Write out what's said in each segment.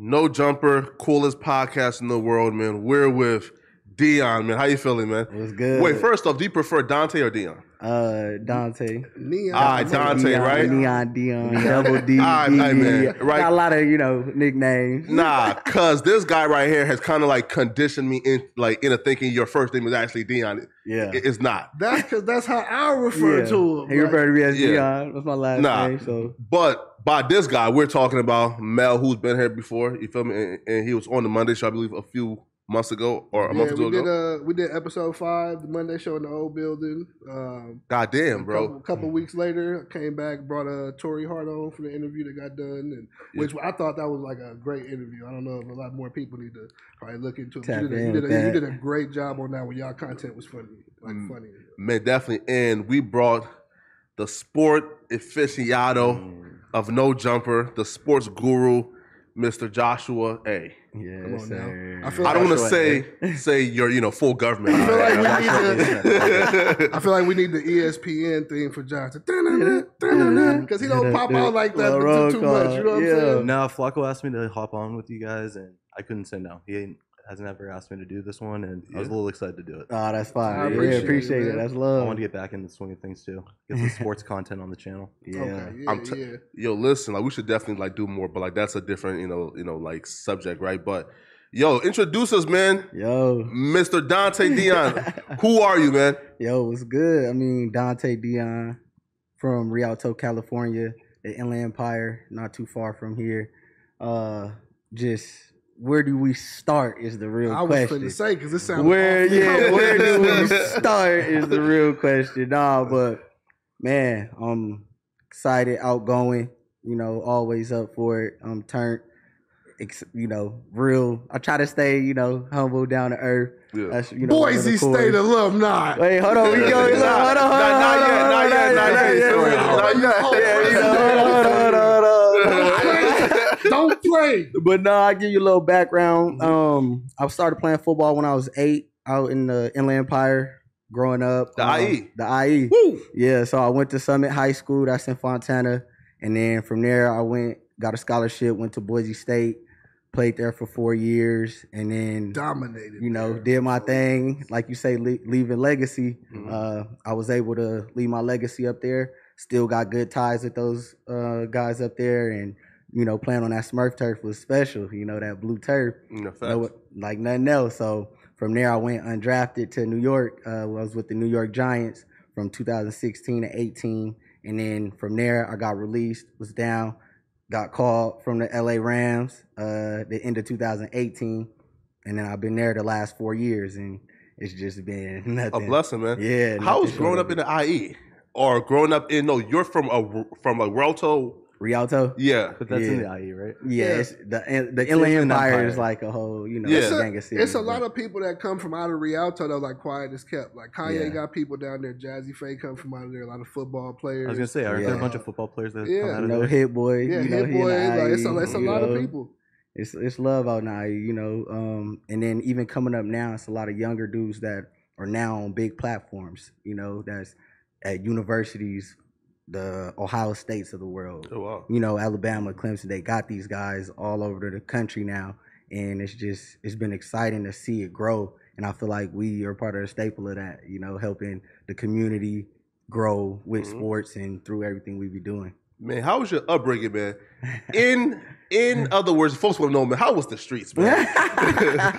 No jumper, coolest podcast in the world, man. We're with Deayon, man. How you feeling, man? What's good? Wait, first off, do you prefer Donte or Deayon? Uh, Donte. Neon. All right, Donte, Neon, right? Neon Dion, Double D. All right, D, all right, man, right. Got a lot of you know nicknames. Nah, cause this guy right here has kind of like conditioned me in like into thinking your first name is actually Deayon. Yeah. It- It's not. That's because that's how I refer yeah. to him. He referred to me as Yeah. Deayon. That's my last Nah. name. So But by this guy, we're talking about Mel, who's been here before. You feel me? And, and he was on the Monday show, I believe, a few months ago or a yeah, month or two we ago. did uh we did episode five, the Monday show in the old building. Um, God damn, A bro. couple, couple weeks later, came back, brought uh, Tori Hart on for the interview that got done, and which I thought that was like a great interview. I don't know if a lot more people need to probably look into it. You did, a, you, did a, you did a great job on that when y'all content was funny, like Mm. funny. Man, definitely. And we brought the sport aficionado Mm. Of no jumper, the sports guru, Mr. Joshua A. yeah, Come on sir. now. I feel I don't want to Joshua say A. say your you know full government. I feel like we Joshua need A. I feel like we need the ESPN thing for Johnson because he don't pop out like that too, too much. You know what Yeah. I'm saying? No, Flacco asked me to hop on with you guys, and I couldn't say no. He ain't, hasn't ever asked me to do this one, and I was a little excited to do it. Oh, that's fine. I yeah, appreciate appreciate, it, it. man. That's I love. wanted to get back into the swing of things too. Get some sports content on the channel. yeah. Okay, yeah, I'm t- yeah. Yo, listen, like we should definitely like do more, but like that's a different you know you know like subject, right? But yo, introduce us, man, Yo, Mr. Donte Deayon. Who are you, man? yo, what's good? I mean, Donte Deayon from Rialto, California, the Inland Empire, not too far from here. Uh, just where do we start is the real question? I was question. finna say because it sounds where awfully yeah, where do we start is the real question. Nah, but man, I'm excited, outgoing, you know, always up for it. I'm turned you know, real I try to stay, you know, humble, down to earth. Yeah. That's you know, Boise one of the State alumni. Wait, hold on, we go. Hold on, hold on, hold on, Not- not hold yet, on, not hold yet, on, not not yet, yet. sorry. Hold on, Not yet. yeah, you know, hold on, hold on, hold on. Don't play. But no, I give you a little background. Um, I started playing football when I was eight, out in the Inland Empire, growing up. The Um, IE. The IE. Woo! Yeah, so I went to Summit High School. That's in Fontana, and then from there I went, got a scholarship, went to Boise State, played there for four years, and then Dominated. you know there. did my thing. Like you say, le- leaving legacy. Mhm. Uh, I was able to leave my legacy up there. Still got good ties with those uh, guys up there, and you know playing on that Smurf turf was special. You know that blue turf facts. no, like nothing else. So from there, I went undrafted to New York. Uh, I was with the New York Giants from 2016 to 18, and then from there, I got released. Was down, got called from the LA Rams uh, the end of 2018, and then I've been there the last four years, and it's just been nothing. a blessing, man. Yeah. How was growing up in the IE or growing up in? No, you're from a from a Rialto. It. Rialto? Yeah, But that's in Yeah. the IE, right? Yeah, Yeah. It's, the the It's Inland an Empire, empire. is like a whole, you know, Yeah. It's a, gang of cities. it's a lot of people that come from out of Rialto though, like quiet as kept. Like Kanye Yeah. got people down there. Jazzy Faye come from out of there. A lot of football players. I was gonna say, aren't there a bunch of football players that Yeah. come out of know, there? Hit Boy. yeah, you know, hit boy. the Like, it's a, it's a you lot of people. it's it's love out now, you know. Um, and then even coming up now, it's a lot of younger dudes that are now on big platforms, you know, that's at universities, the Ohio States of the world, Oh wow. you know, Alabama, Clemson. They got these guys all over the country now, and it's just it's been exciting to see it grow. And I feel like we are part of the staple of that, you know, helping the community grow with Mhm. sports and through everything we be doing. Man, how was your upbringing, man? In in other words, folks want to know, man, how was the streets, man?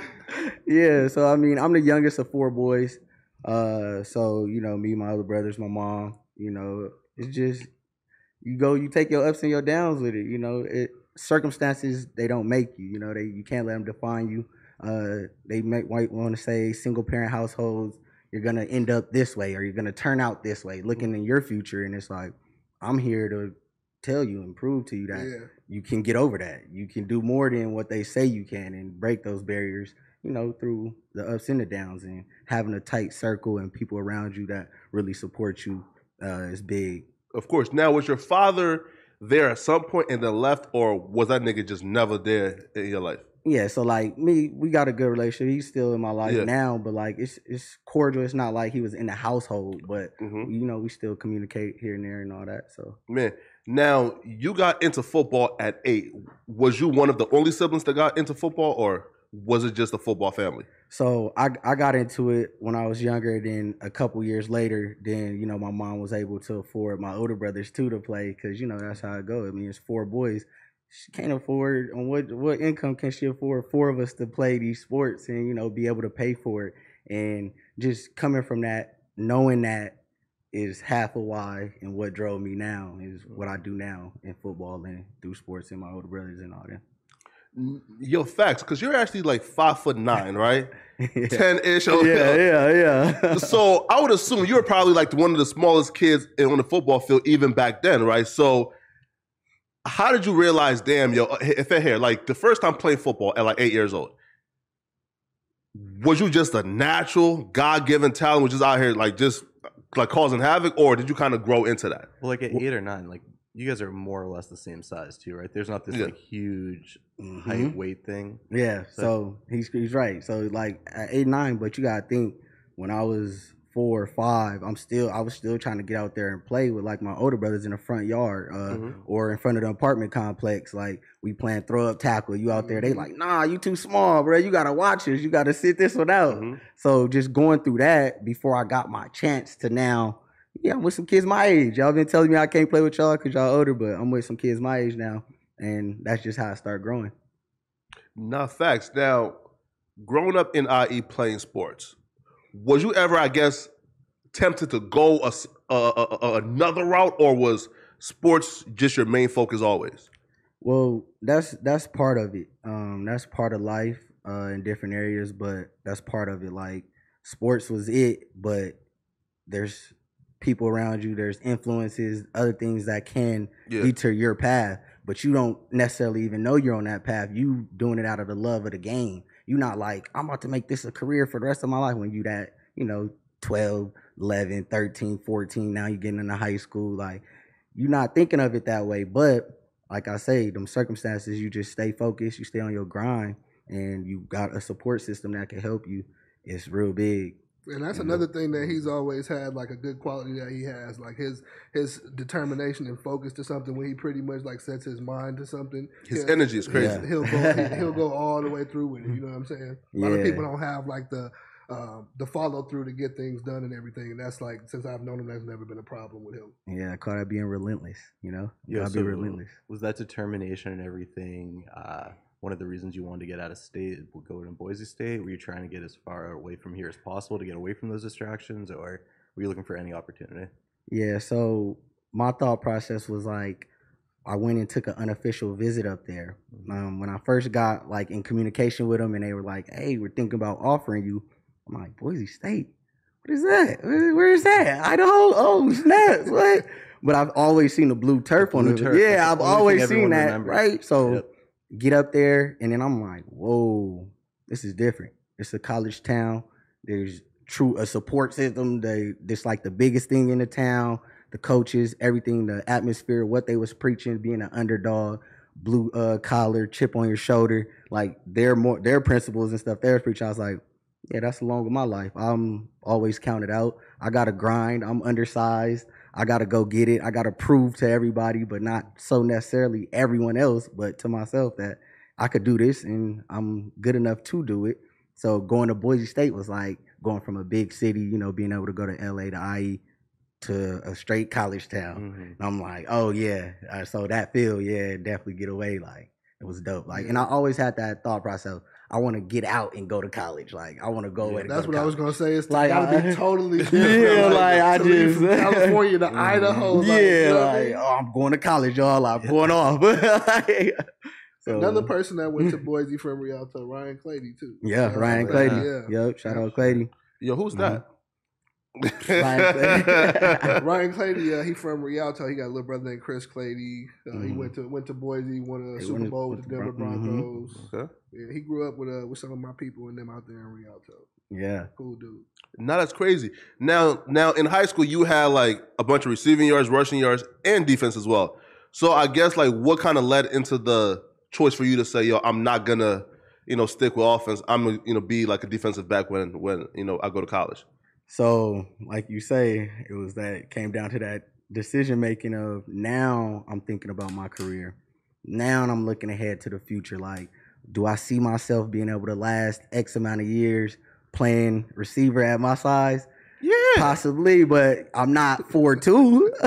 yeah, so I mean, I'm the youngest of four boys. Uh, so you know, me, my other brothers, my mom. You know, it's just you go, you take your ups and your downs with it. You know, it, circumstances they don't make you. You know, they you can't let them define you. Uh, they might want to say single parent households. You're gonna end up this way, or you're gonna turn out this way. Looking in your future, and it's like I'm here to tell you and prove to you that Yeah. you can get over that. You can do more than what they say you can and break those barriers, you know, through the ups and the downs and having a tight circle and people around you that really support you uh, is big. of course. Now, was your father there at some point and then left, or was that nigga just never there in your life? Yeah, so like me, we got a good relationship. He's still in my life Yeah. now, but like it's it's cordial. It's not like he was in the household, but hmm you know, we still communicate here and there and all that. So Man, now you got into football at eight. Was you one of the only siblings that got into football, or was it just a football family? So I I got into it when I was younger. Then a couple years later, then you know my mom was able to afford my older brothers too to play because you know that's how it go. I mean, it's four boys. She can't afford on what what income can she afford four of us to play these sports and you know be able to pay for it. And just coming from that, knowing that is half of why and what drove me now is what I do now in football and through sports and my older brothers and all that. Yo, facts, because you're actually like five foot nine, right? Ten ish. yeah, yeah, yeah. so I would assume you were probably like one of the smallest kids on the football field even back then, right? So how did you realize, damn, yo, uh, if here, like the first time playing football at like eight years old, was you just a natural God given talent, was just out here like just like causing havoc, or did you kind of grow into that? Well, like at eight or nine, like you guys are more or less the same size too, right? There's not this Yeah. like huge Mhm. height weight thing. Yeah, So- so he's he's right. So like at eight nine, but you gotta think when I was four or five, I'm still I was still trying to get out there and play with like my older brothers in the front yard uh, Mhm. or in front of the apartment complex. Like we playing throw up tackle. You out there? They like, nah, you too small, bro. You gotta watch us. You gotta sit this one out. Mhm. So just going through that before I got my chance to now, yeah, I'm with some kids my age. Y'all been telling me I can't play with y'all because y'all older, but I'm with some kids my age now, and that's just how I start growing. Not facts. Now, growing up in IE playing sports, was you ever, I guess, tempted to go a a- a- another route, or was sports just your main focus always? Well, that's that's part of it. Um, that's part of life uh, in different areas, but that's part of it. Like sports was it, but there's people around you, there's influences, other things that can Yeah. deter your path, but you don't necessarily even know you're on that path. You doing it out of the love of the game. You're not like, I'm about to make this a career for the rest of my life when you that, you know, 12, 11, 13, 14, now you're getting into high school. Like, you're not thinking of it that way. But like I say, them circumstances, you just stay focused, you stay on your grind, and you got a support system that can help you. It's real big. And that's another thing that he's always had, like a good quality that he has, like his his determination and focus to something. When he pretty much like sets his mind to something, His he'll- energy is crazy. Yeah. He'll go he'll go all the way through with it. You know what I'm saying? A lot of people don't have like the um, the follow through to get things done and everything. And that's like since I've known him, that's never been a problem with him. Yeah, I call that being relentless. You know, Yeah, gotta so be relentless. Was that determination and everything uh, one of the reasons you wanted to get out of state, go to Boise State? Were you trying to get as far away from here as possible to get away from those distractions, or were you looking for any opportunity? Yeah, so my thought process was like I went and took an unofficial visit up there. Um, when I first got like in communication with them, and they were like, "Hey, we're thinking about offering you." I'm like, "Boise State? What is that? Where, where is that? Idaho? Oh, snaps! What?" But I've always seen the blue turf on blue the turf, Yeah, I've always seen that. remembers. Right? So Yep. Get up there, and then I'm like, "Whoa, this is different. It's a college town. There's true a support system. They this like the biggest thing in the town. The coaches, everything, the atmosphere, what they was preaching, being an underdog, blue uh, collar, chip on your shoulder, like their more their principles and stuff. Was preaching. I was like, yeah, that's along with my life. I'm always counted out. I gotta grind. I'm undersized. I gotta go get it. I gotta prove to everybody, but not so necessarily everyone else, but to myself that I could do this and I'm good enough to do it. So going to Boise State was like going from a big city, you know, being able to go to LA to IE. to a straight college town. Mhm. And I'm like, oh yeah. Uh, so that feel, yeah, definitely get away. Like it was dope. Like, and I always had that thought process. I want to get out and go to college. Like I want to go. Yeah, that's go what to I was gonna say. It's Like, gotta I- be totally different. Yeah, like, I to just- California to. Idaho. like, you yeah, know what I like mean? oh, I'm going to college, y'all. I'm going off. Like, so, Another person that went to Boise from Rialto, Ryan Clady too. Yeah, Shout out Ryan to Clady. Yeah. Yep. Shout out Clady. Yo, who's that? Ryan Clady. Ryan Clady, uh, he from Rialto. He got a little brother named Chris Clady. Uh, He Mhm. went to went to Boise, won a He Super Bowl with with the the Denver Bron- mhm. Broncos. Okay. Yeah, he grew up with uh, with some of my people and them out there in Rialto. yeah. Cool dude. Now that's crazy. Now, now in high school, you had like a bunch of receiving yards, rushing yards, and defense as well. So I guess like what kind of led into the choice for you to say, "Yo, I'm not gonna, you know, stick with offense. I'm gonna, you know, be like a defensive back when when you know I go to college." So, like you say, it was that it came down to that decision making of now I'm thinking about my career. Now I'm looking ahead to the future. Like, do I see myself being able to last X amount of years playing receiver at my size? Yeah. Possibly, but I'm not four two.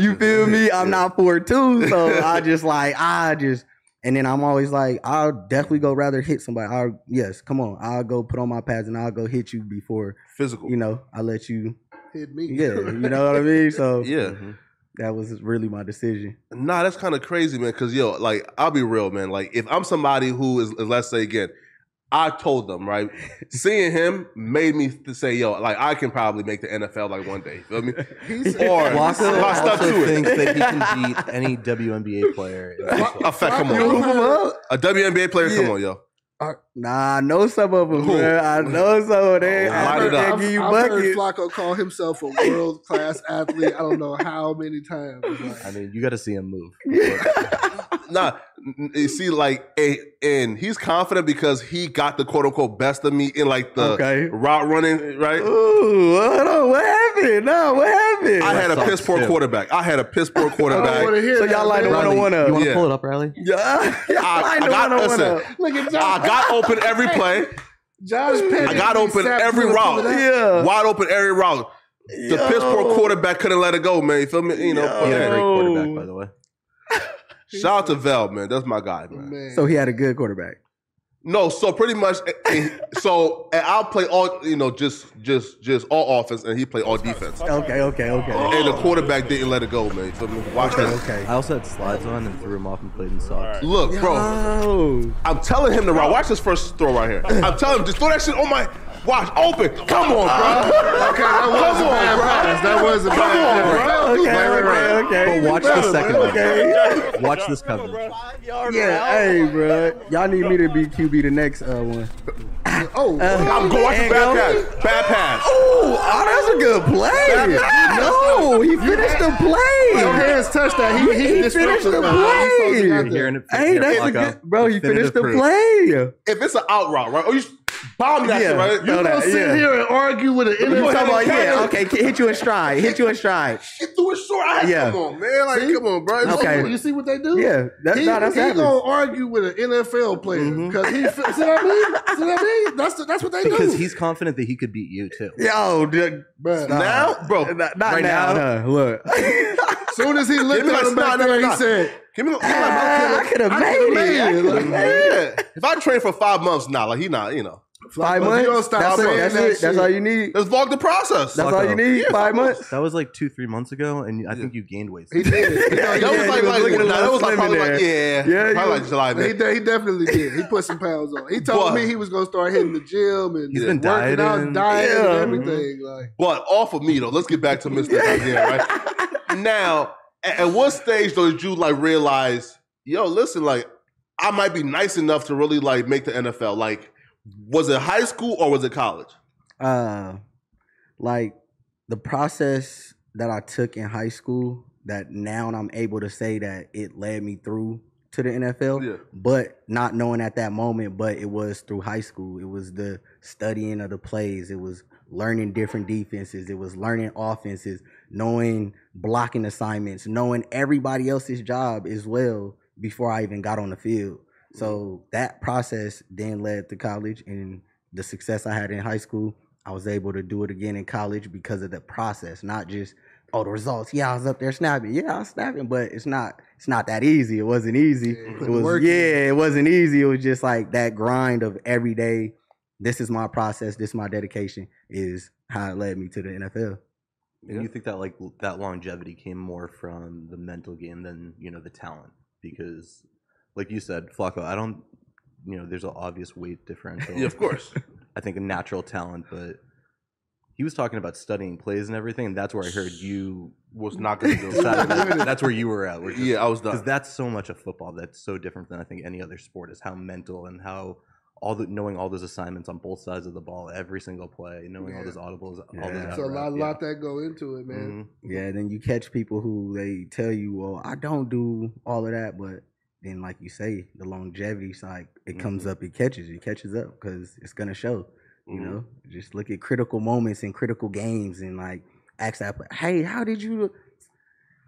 You feel me? I'm Yeah. not four two, so I just like I just and then I'm always like I'll definitely go rather hit somebody. I'll yes, come on, I'll go put on my pads and I'll go hit you before Physical. you know I let you. Hit me. Yeah, you know what I mean. So yeah. Mhm. That was really my decision. Nah, that's kind of crazy, man. Cause yo, like, I'll be real, man. Like, if I'm somebody who is, is, let's say again, I told them, right? Seeing him made me to say, yo, like, I can probably make the NFL like one day. Feel me? He said- Or Flacco if I stuck also to it, thinks that he can beat any WNBA player. in baseball. a fact, come Flacco- on, Prove 'em up. a WNBA player, come on, yo. Nah, I know some of them, Who? man. I know some of them. Oh, I light it know up. they I've, you I've heard buckets. Flacco call himself a world class athlete. I don't know how many times. Like, I mean, you got to see him move. Nah, n- n- you see, like, a, and he's confident because he got the quote unquote best of me in like the Okay. route running, right? Ooh, hold on, what happened? No, what happened? I had a sucks, piss poor quarterback. I had a piss poor I don't want to quarterback. hear So y'all like the man. one on one up. You want to Yeah. pull it up, Riley? Yeah, I, I I know got one oh on listen. up. Look at Josh. I got open every play. Josh Petty. I got open every route. Yeah. Wide open every route. The piss poor quarterback couldn't let it go, man. You feel me? You know, Yo. He had a hey, great quarterback, Oh. by the way. shout out to Vel, man. That's my guy, man. Man. So he had a good quarterback. No, so pretty much, eh, eh, so and I'll play all, you know, just, just, just all offense, and he played all defense. Okay, okay, okay. And the quarterback didn't let it go, man. You feel me? Watch Okay, that. okay. I also had slides on and threw him off and played in socks. Look, bro, Oh, I'm telling him to route. Watch this first throw right here. I'm telling him, just throw that shit on my. Watch, open. Come on, bro. Okay, that was a Come on, bad bro. pass. That was a Come bad on, pass. bro. okay, Right, right, okay, okay. But watch the second one. Okay. Watch this coverage. Yeah, hey, bro. Y'all need me to be QB the next uh, one. Oh, I'm going watch the And bad go. pass. Bad pass. Oh, oh, that's a good play. No, he finished the play. your hands touched that. He, he, He finished the play. He supposed to got You're that. hearing it. Hey, that's a good, bro. He finished the play. If it's an out route, right? Or you bomb that Yeah. shit, right? You Throw gonna that, sit yeah. here and argue with an You You talking talking NFL about player? yeah? Okay, hit you in stride. Hit you in stride. He threw it short. I had, Yeah. Come on, man. Like, See? come on, bro. It's Okay. over. You see what they do? Yeah, that, he, no, that's he average. gonna argue with an NFL player because he see what I mean? See what I mean? That's the, that's what they Because do. Because he's confident that he could beat you too. Yo, dude, Bruh. Now, bro. not, not Right now. now. Huh? Look, soon as he looked Give me at that him back there, he said, Give me the. Ah, I could have I made coulda it. made I it. Like. Yeah. If I train for five months now, like he not, you know. Five months. You stop that's it. That's that it. That's all you need. Let's vlog the process. That's all you need. Yeah, Five months. That was like two, three months ago, and I think you gained weight. He did. You know, that Yeah, was he like, was like nah, that was like probably like yeah, Yeah, he probably was- like July. He, man. de- he definitely did. He put some pounds on. He told But- me he was gonna start hitting the gym and He's been working out, dieting. dieting Yeah. and everything. Mm-hmm. Like But off of me though, let's get back to Mr. again, right? Now, at, at what stage though did you like realize, yo, listen, like I might be nice enough to really like make the NFL? Like, was it high school or was it college? uh like the process that I took in high school that now I'm able to say that it led me through to the NFL Yeah. but not knowing at that moment but it was through high school it was the studying of the plays it was learning different defenses it was learning offenses knowing blocking assignments knowing everybody else's job as well before I even got on the field so mm-hmm. that process then led to college and the success I had in high school I was able to do it again in college because of the process, not just oh, the results. Yeah, I was up there snapping. Yeah, I was snapping, but it's not. It's not that easy. It wasn't easy. Yeah, it was work in. yeah, it wasn't easy. It was just like that grind of every day. This is my process. This is my dedication. Is how it led me to the NFL. And you think that like that longevity came more from the mental game than you know the talent because, like you said, Flacco, I don't, you know, there's an obvious weight differential. Yeah, of course. I think a natural talent, but he was talking about studying plays and everything, and that's where I heard you. Was not going to do it. that's where you were at. just- Yeah, I was done. because that's so much of football that's so different than I think any other sport is how mental and how all the knowing all those assignments on both sides of the ball every single play, knowing all those audibles, all Yeah. those It's a lot, out routes, lot that go into it, man. Mhm. Yeah, then you catch people who they tell you, well, I don't do all of that, but then like you say, the longevity's like it comes Mhm. up, it catches it catches up because it's gonna show. You Mhm. know, just look at critical moments and critical games and like ask that, player, hey, how did you?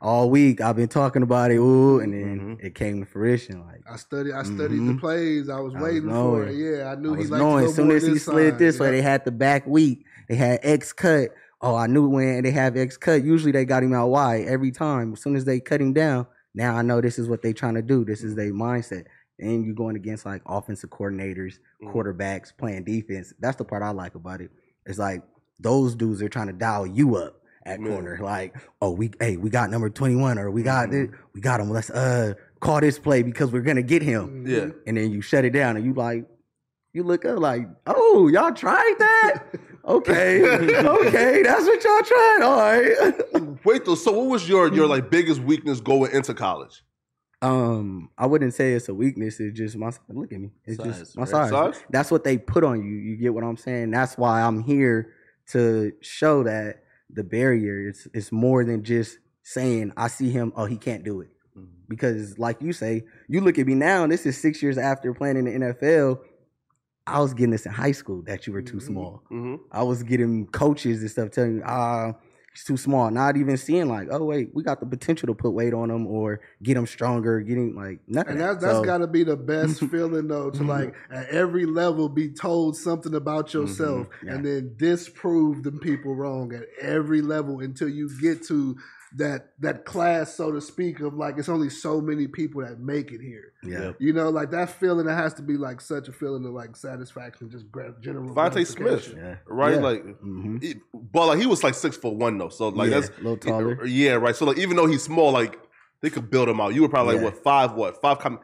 All week I've been talking about it, ooh, and then Mhm. it came to fruition. Like I studied. I studied the Mhm. plays. I was I was waiting for it. Yeah, I knew I he was liked knowing to as soon as he this slid side. this way, they had the back weak. They had X cut. Oh, I knew when they have X cut. Usually they got him out wide every time. As soon as they cut him down, now I know this is what they're trying to do. This is their mindset. And you're going against like offensive coordinators, Mhm. quarterbacks playing defense. That's the part I like about it. It's like those dudes are trying to dial you up at corner. Like, oh, we hey, we got number 21 or we got Mhm. this, we got him. Let's uh call this play because we're gonna get him. Yeah. and then you shut it down and you like you look up like oh y'all tried that okay okay that's what y'all tried all right Wait though. So, what was your your like biggest weakness going into college? um i wouldn't say it's a weakness it's just my look at me it's Size, just my right? size. Size? that's what they put on you you get what i'm saying that's why i'm here to show that the barrier is it's more than just saying i see him oh he can't do it Mhm. because like you say, you look at me now, this is six years after playing in the NFL. I was getting this in high school that you were too Mhm. small. Mm-hmm. I was getting coaches and stuff telling me, ah, he's too small. Not even seeing like, oh wait, we got the potential to put weight on him or get him stronger, getting like nothing. And that's that's So, got to be the best feeling though to like at every level be told something about yourself yeah. and then disprove them people wrong at every level until you get to that that class so to speak of like it's only so many people that make it here. yeah. You know, like that feeling it has to be like such a feeling of like satisfaction, just gra- general. DeVonta Smith. Yeah. Right? Yeah. Like, hmm he- but like he was like six foot one though. So like yeah, that's a little taller. Yeah, right. So like even though he's small, like they could build him out. You were probably Yeah. like what five? What five? Com-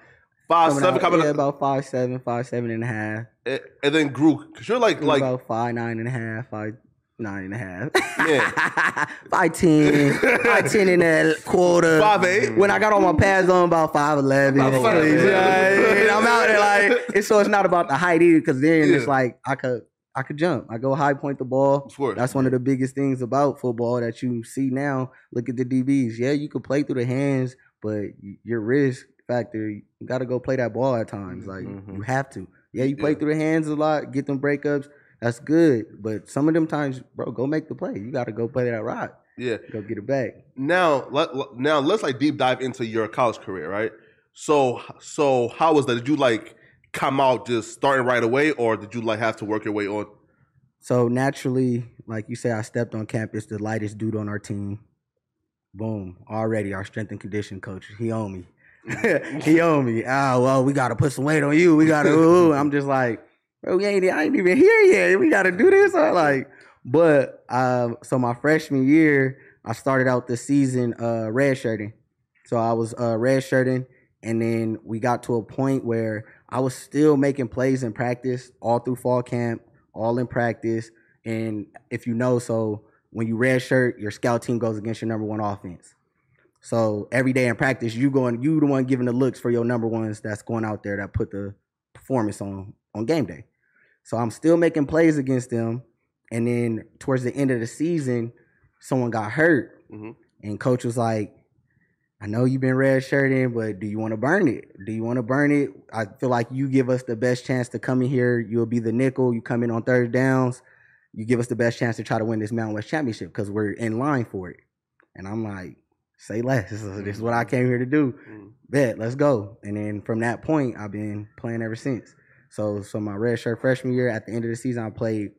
five Coming seven out, coming yeah, up, about five seven, five seven and a half. and, and then grew because you're like like about five nine and a half, five nine and a half. Yeah. five ten, five ten and a quarter. five eight. When I got all my pads on, about five eleven. About 5'11". I'm out there like, it's, so it's not about the height either, because then it's like I could I could jump. I go high point the ball. Of course. That's one of the biggest things about football that you see now. Look at the DBs. Yeah, you could play through the hands, but your risk factor, you got to go play that ball at times. Like Mhm. you have to. Yeah, you play Yeah. through the hands a lot, get them breakups. That's good, but some of them times, bro, go make the play. You got to go play that rock. Yeah. Go get it back. Now let now let's like deep dive into your college career, right? So so how was that? Did you like come out just starting right away, or did you like have to work your way on? So naturally, like you say, I stepped on campus, the lightest dude on our team. Boom. Already our strength and condition coach. He owned me. he owned me. Ah, well, we gotta put some weight on you. We gotta ooh. I'm just like, bro, we ain't I ain't even here yet. We gotta do this. I like, but um, so my freshman year, I started out the season uh redshirting. So I was uh redshirting, and then we got to a point where I was still making plays in practice all through fall camp, all in practice. And if you know, so when you red shirt, your scout team goes against your number one offense. So every day in practice, you going, you the one giving the looks for your number ones that's going out there that put the performance on on game day. So I'm still making plays against them. And then towards the end of the season, someone got hurt. Mhm. And coach was like, I know you've been red shirting, but do you want to burn it? Do you want to burn it? I feel like you give us the best chance to come in here. You'll be the nickel. You come in on third downs. You give us the best chance to try to win this Mountain West Championship because we're in line for it. And I'm like, say less. This is, this is what I came here to do. Mm. Bet, let's go. And then from that point, I've been playing ever since. So, so my red shirt freshman year, at the end of the season, I played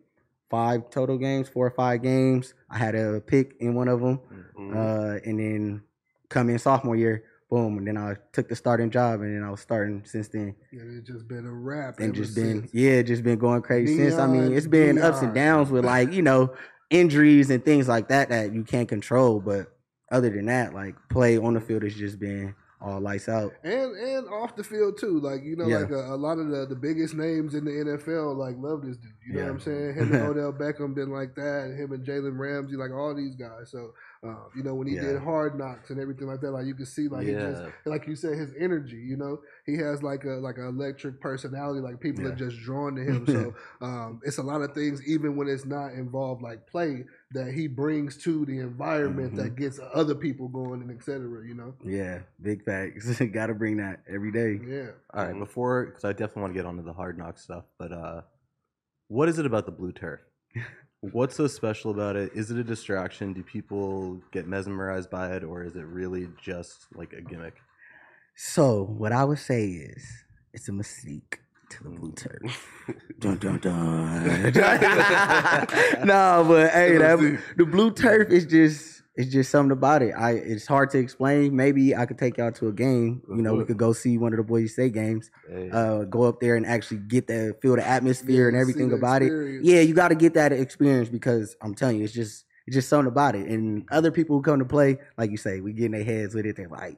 five total games, four or five games. I had a pick in one of them, Mhm. uh, and then come in sophomore year, boom, and then I took the starting job, and then I was starting since then, And it's just been a wrap. and ever just been since. yeah, just been going crazy since. I mean, it's been ups and downs with like you know injuries and things like that that you can't control, but other than that, like play on the field has just been all lights out. and and off the field too. Like you know, Yeah. like a, a lot of the, the biggest names in the NFL like love this dude. You know Yeah. what I'm saying? Him and Odell Beckham been like that. Him and Jalen Ramsey, like all these guys. So uh, you know when he Yeah. did Hard Knocks and everything like that, like you can see like he just like you said his energy. You know he has like a like an electric personality. Like people are just drawn to him. So um, it's a lot of things even when it's not involved like play that he brings to the environment that gets other people going and et cetera. You know? Yeah, big facts. Got to bring that every day. Yeah. All right, before because I definitely want to get onto the hard knock stuff, but uh, what is it about the blue turf? What's so special about it? Is it a distraction? Do people get mesmerized by it, or is it really just like a gimmick? So what I would say is it's a mystique to the blue turf. dun dun dun. no, but hey, that, the blue turf is just it's just something about it. I it's hard to explain. Maybe I could take y'all to a game. You know, we could go see one of the Boise State games. Uh, go up there and actually get that feel the atmosphere and everything about it. Yeah, you got to get that experience because I'm telling you, it's just it's just something about it. And other people who come to play, like you say, we get in their heads with it. They're like.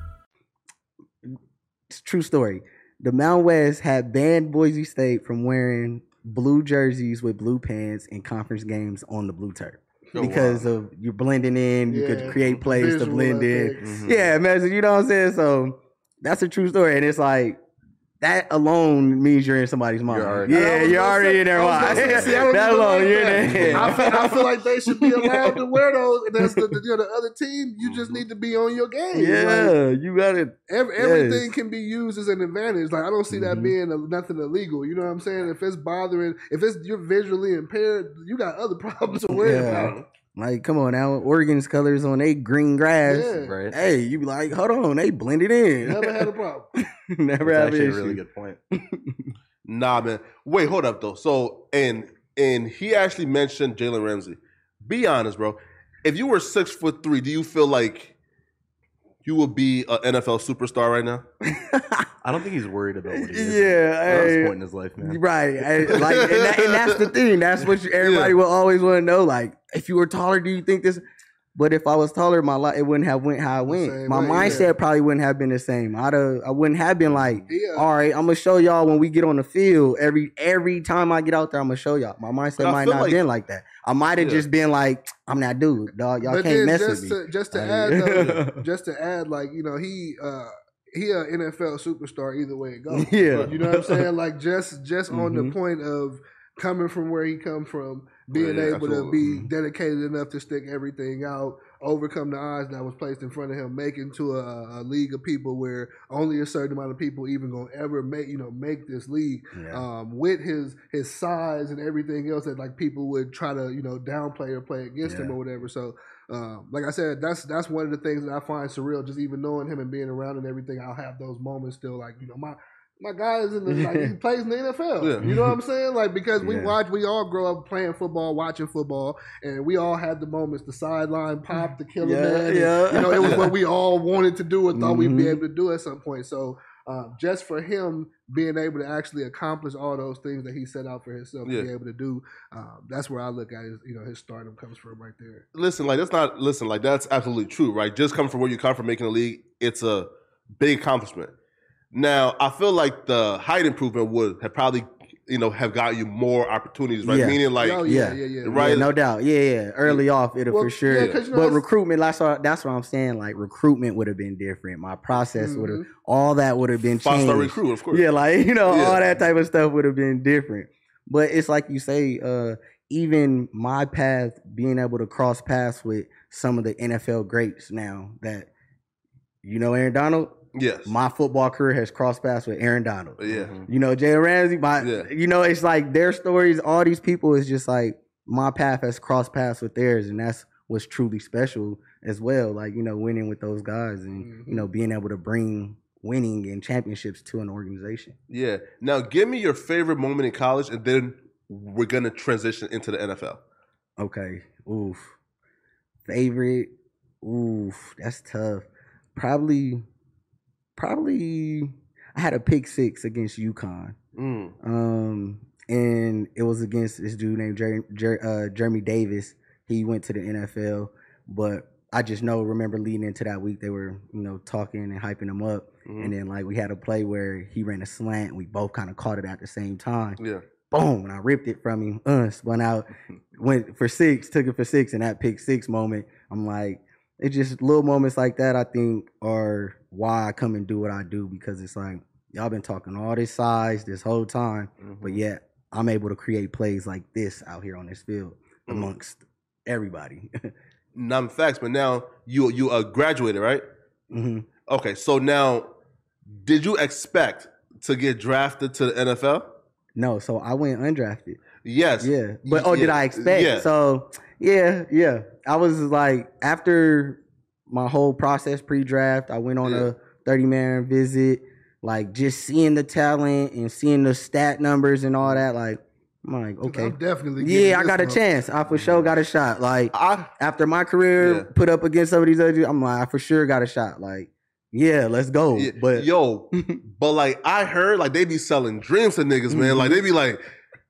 It's a true story. The Mountain West had banned Boise State from wearing blue jerseys with blue pants in conference games on the blue turf. Oh, because wow. of you're blending in, you Yeah, could create plays to blend in. effects. Yeah, imagine you know what I'm saying? So that's a true story. And it's like that alone means you're in somebody's mind. already- yeah, you're already say- in their I mind. say, see, I that alone, like you're in that. their. I feel, I feel like they should be allowed to wear those. And that's the, the, you know, the other team. You just need to be on your game. Like, yeah, you got it. every, Yes. everything can be used as an advantage. Like I don't see that Mhm. being a, nothing illegal. You know what I'm saying? If it's bothering, if it's you're visually impaired, you got other problems to worry Yeah. about. Like, come on now, Oregon's colors on they green grass. Yeah. right? Hey, you be like, hold on, they blended in. Never had a problem. Never That's have actually an a issue. really good point. Nah, man. Wait, hold up though. So, and and he actually mentioned Jalen Ramsey. Be honest, bro. If you were six foot three, do you feel like you would be an NFL superstar right now? I don't think he's worried about what he is Yeah, at this point in his life, man. Right, and, like, and, that, and that's the thing. That's what you, everybody Yeah. will always want to know. Like, if you were taller, do you think this? But if I was taller, my life it wouldn't have went how it went. same My way, mindset yeah. probably wouldn't have been the same. I'd have, I wouldn't have been like, Yeah. all right, I'm gonna show y'all when we get on the field. Every every time I get out there, I'm gonna show y'all. My mindset might not like- been like that. I might have Yeah. just been like, I'm that dude, dog. Y'all but can't mess just with me. to just to Like- add though, just to add, like you know, he uh he a NFL superstar either way it goes. Yeah. you know what I'm saying? Like just just on the Mhm. point of coming from where he come from, being Yeah, yeah, able to absolutely. be dedicated enough to stick everything out, overcome the odds that was placed in front of him, make into a, a league of people where only a certain amount of people even gonna ever make you know make this league. Yeah. Um, with his his size and everything else that like people would try to you know downplay or play against him or whatever. So um, like I said, that's that's one of the things that I find surreal. Just even knowing him and being around and everything, I'll have those moments still. Like you know, my my guy is in the like he plays in the NFL. Yeah. You know what I'm saying? Like because we Yeah. watch, we all grow up playing football, watching football, and we all had the moments, the sideline pop, the killer Yeah, man. and, yeah. You know, it was what we all wanted to do and thought we'd be Mhm. able to do at some point. So. Um, just for him being able to actually accomplish all those things that he set out for himself Yeah. to be able to do, um, that's where I look at his, you know, his stardom comes from right there. listen, like that's not listen, like that's absolutely true, right? Just coming from where you come from, making the league, it's a big accomplishment. Now, I feel like the height improvement would have probably, you know, have got you more opportunities, right? Yeah. Meaning, like, oh yeah. yeah, yeah, yeah. Right. Yeah, no doubt. Yeah, yeah. Early off, it'll Well, for sure. yeah, 'cause, you know, but that's- recruitment, that's what that's what I'm saying. Like recruitment would have been different. My process would have, Mhm. all that would have been five changed. star recruit, of course. Yeah, like you know, Yeah. all that type of stuff would have been different. But it's like you say, uh, even my path, being able to cross paths with some of the NFL greats now that you know Aaron Donald. Yes. My football career has crossed paths with Aaron Donald. yeah. Mm-hmm. You know, Jay Ramsey, my Yeah. you know, it's like their stories, all these people is just like my path has crossed paths with theirs, and that's what's truly special as well. Like, you know, winning with those guys and you know, mm-hmm. being able to bring winning and championships to an organization. Yeah. Now, give me your favorite moment in college, and then we're gonna transition into the NFL. Okay. Oof. Favorite. Oof. That's tough. Probably probably I had a pick six against UConn. Mm. Um, and it was against this dude named Jer- Jer- uh, Jeremy Davis. He went to the NFL, but I just know, remember leading into that week, they were, you know, talking and hyping him up. Mhm. And then, like, we had a play where he ran a slant and we both kind of caught it at the same time. Yeah. Boom, and I ripped it from him, uh, spun out, went for six, took it for six. And that pick six moment, I'm like, it's just little moments like that, I think, are why I come and do what I do because it's like, y'all been talking all this size this whole time, but yet I'm able to create plays like this out here on this field Mhm. amongst everybody. None facts, but now you you uh, graduated, right? hmm Okay, so now, did you expect to get drafted to the NFL? No, so I went undrafted. Yes. Yeah, but oh, did I expect? yeah. So yeah, yeah. I was like after my whole process pre-draft, I went on Yeah. a thirty man visit, like just seeing the talent and seeing the stat numbers and all that. Like, I'm like, okay, I'm definitely. yeah, I got a one. chance. I for sure got a shot. Like I after my career Yeah. put up against some of these other, dudes, I'm like, I for sure got a shot. Like, yeah, let's go. yeah, But yo, but like I heard, like they be selling dreams to niggas, man. Like Mm-hmm. they be like,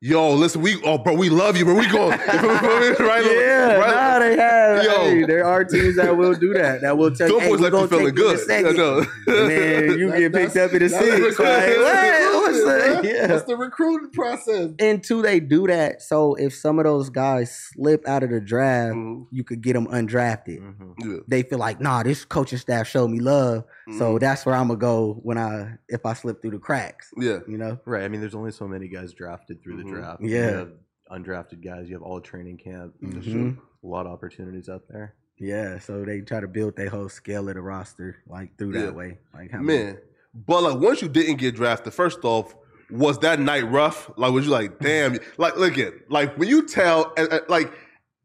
yo, listen, we, oh, bro, we love you, bro. We going, right? yeah, right? nah, they have. Yo. Hey, there are teams that will do that. That will tell you, Them hey, boys we you gonna feeling take you in a good. second. No. And then you That- get picked up in the that's six. the Like, what? What's the, yeah. That's the recruiting process. And two, they do that. So if some of those guys slip out of the draft, Mhm. you could get them undrafted. Mhm. Yeah. They feel like, nah, this coaching staff showed me love. So Mhm. that's where I'm gonna go when I if I slip through the cracks. yeah. You know? Right. I mean, there's only so many guys drafted through Mhm. the draft. Yeah. You have undrafted guys. You have all training camp. There's Mhm. a lot of opportunities out there. Yeah. So they try to build their whole scale of the roster like through Yeah. that way. Like how many- Man, but like once you didn't get drafted, first off, was that night rough? Like, was you like, damn? Like, look at like when you tell, like,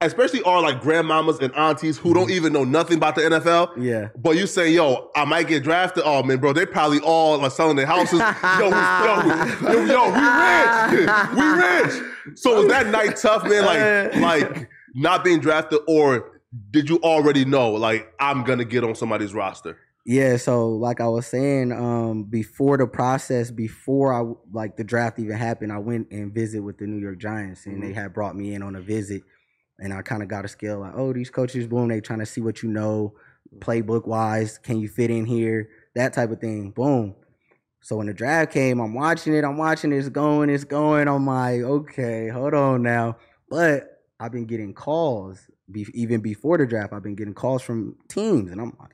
especially our like grandmamas and aunties who don't even know nothing about the NFL. Yeah. But you say, yo, I might get drafted. Oh man, bro, they probably all are selling their houses. yo, we, yo, yo, yo, we rich, we rich. So was that night tough, man? Like, like not being drafted, or did you already know, like, I'm gonna get on somebody's roster? Yeah, so like I was saying, um, before the process, before I like the draft even happened, I went and visit with the New York Giants, and they had brought me in on a visit, and I kind of got a scale like, oh, these coaches, boom, they trying to see what you know, playbook wise, can you fit in here, that type of thing, boom. So when the draft came, I'm watching it, I'm watching it, it's going, it's going. I'm like, okay, hold on now, but I've been getting calls, be- even before the draft, I've been getting calls from teams, and I'm like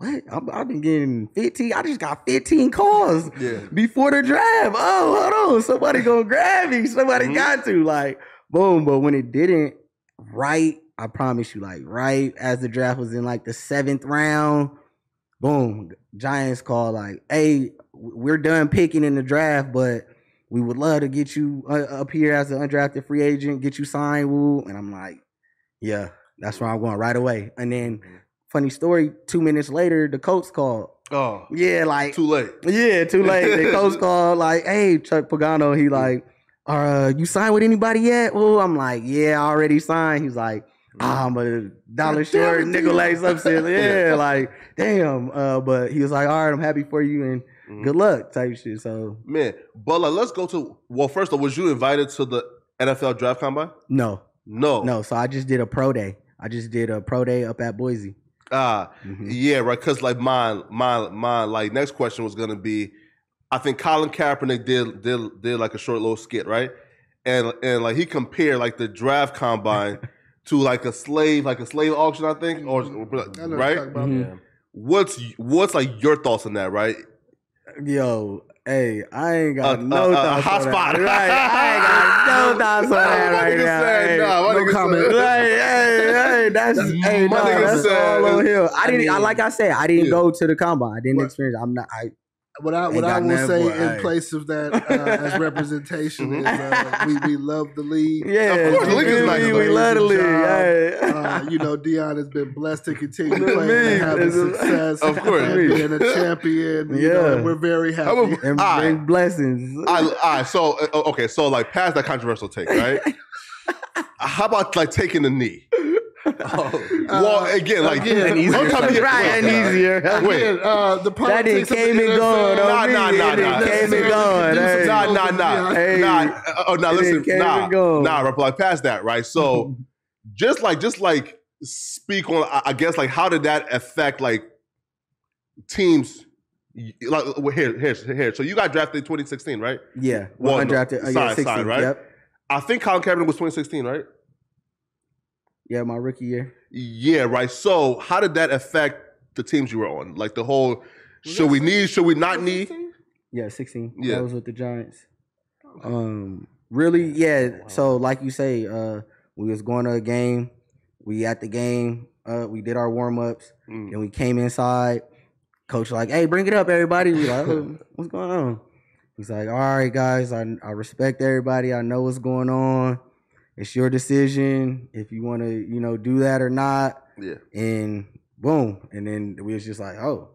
what? I'm, I've been getting 15. I just got 15 calls Yeah. before the draft. Oh, hold on. Somebody gonna grab me. Somebody Mhm. got to. Like, boom. But when it didn't, right, I promise you, like, right as the draft was in like the seventh round, boom, Giants call, like, hey, we're done picking in the draft, but we would love to get you uh, up here as an undrafted free agent, get you signed, woo. And I'm like, yeah, that's where I'm going right away. And then, funny story, two minutes later, the coach called. Oh, Yeah, like too late. yeah, too late. The coach called like, "Hey, Chuck Pagano." He like, "Uh, you signed with anybody yet?" Oh, I'm like, "Yeah, I already signed." He's like, ah, "I'm a dollar short, nickel lace up silly." Yeah, like, damn. Uh, but he was like, "All right, I'm happy for you and Mhm. good luck." Type shit. So Man, but like, let's go to well. First of all, was you invited to the NFL draft combine? no, No, no. So I just did a pro day. I just did a pro day up at Boise. Ah, Mhm. yeah, right. Because like mine, my, my, Like next question was gonna be, I think Colin Kaepernick did did did like a short little skit, right? And and like he compared like the draft combine to like a slave, like a slave auction, I think, or I know what you're right? talking about. Mhm. Yeah. What's what's like your thoughts on that, right? Yo, Hey, I ain't got A- no a- a thoughts hot on that. spot. Right, I ain't got no thoughts on that right nigga now. said, Hey, nah, no nigga comment. said- Hey, hey, hey, that's hey, my no, nigga that's said- all on him. I didn't. I, mean- like I said, I didn't Yeah. go to the combine. I didn't What- experience. I'm not. I What I what I will say for it, in hey. place of that uh, as representation is uh, we, we love the league. yeah, Of course, the league is we- We, love the league. Job. Hey. Uh, you know, Deayon has been blessed to continue Me, playing and having success. Of course. and being a champion. You know, Yeah. and we're very happy. I'm a- and, All right. and blessings. I, all right, so uh, okay, so like past that controversial take, right? How about like taking the knee? Well, again, like again, An easier don't tell me- subject. right, and easier. Wait. Again, uh, the That politics didn't came and gone Nah, on me. nah, nah, It didn't nah. came and gone. Hey. Nah, nah, nah, Hey. nah. uh, Oh, nah. It Listen, came nah, and gone. nah. Reply past that, right? So, just like, just like, speak on. I- I guess like, how did that affect like teams? Like here, here, here. So you got drafted in 2016, right? Yeah, Well, one no, undrafted. Uh, yeah, side, 16. side, right? Yep. I think Colin Kaepernick was 2016, right? Yeah, my rookie year. Yeah, right. So how did that affect the teams you were on? Like the whole, should we need, should we not need? Yeah, 16. Yeah. That was with the Giants. Um really, yeah. So like you say, uh we was going to a game. We at the game, uh we did our warm-ups, Mm. and we came inside. Coach like, "Hey, bring it up everybody." We like, oh, "What's going on?" He's like, "All right, guys, I I respect everybody. I know what's going on. It's your decision if you want to, you know, do that or not." Yeah. and boom, and then we was just like, oh,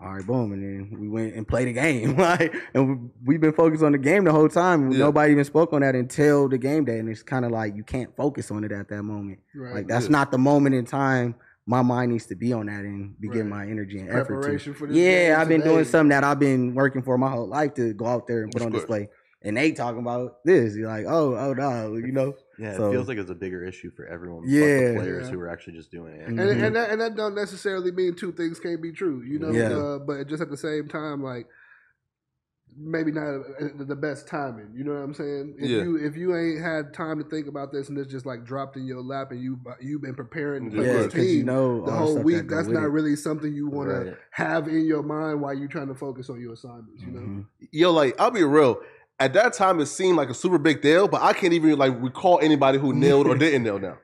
all right, boom, and then we went and played the game, like, and we, we've been focused on the game the whole time. Yeah. Nobody even spoke on that until the game day, and it's kind of like you can't focus on it at that moment. Right. Like that's Yeah. not the moment in time. My mind needs to be on that and be giving Right. my energy and effort to. Preparation for this game Yeah, I've been doing today. something that I've been working for my whole life to go out there and put Of on course. display. And they talking about this. You're like, oh, oh no, you know. Yeah, So- it feels like it's a bigger issue for everyone. but Yeah. the players Yeah. who are actually just doing it. and, Mhm. and that and that don't necessarily mean two things can't be true, you know. Yeah. Uh, but just at the same time, like maybe not uh, the best timing. You know what I'm saying? If Yeah. you if you ain't had time to think about this and it's just like dropped in your lap and you you've been preparing to play Yeah, this because team you know the whole week, that that's not really something you want to have in your mind while you're trying to focus on your assignments. You know. Mhm. Yo, like I'll be real. At that time, it seemed like a super big deal, but I can't even like recall anybody who nailed or didn't nail now.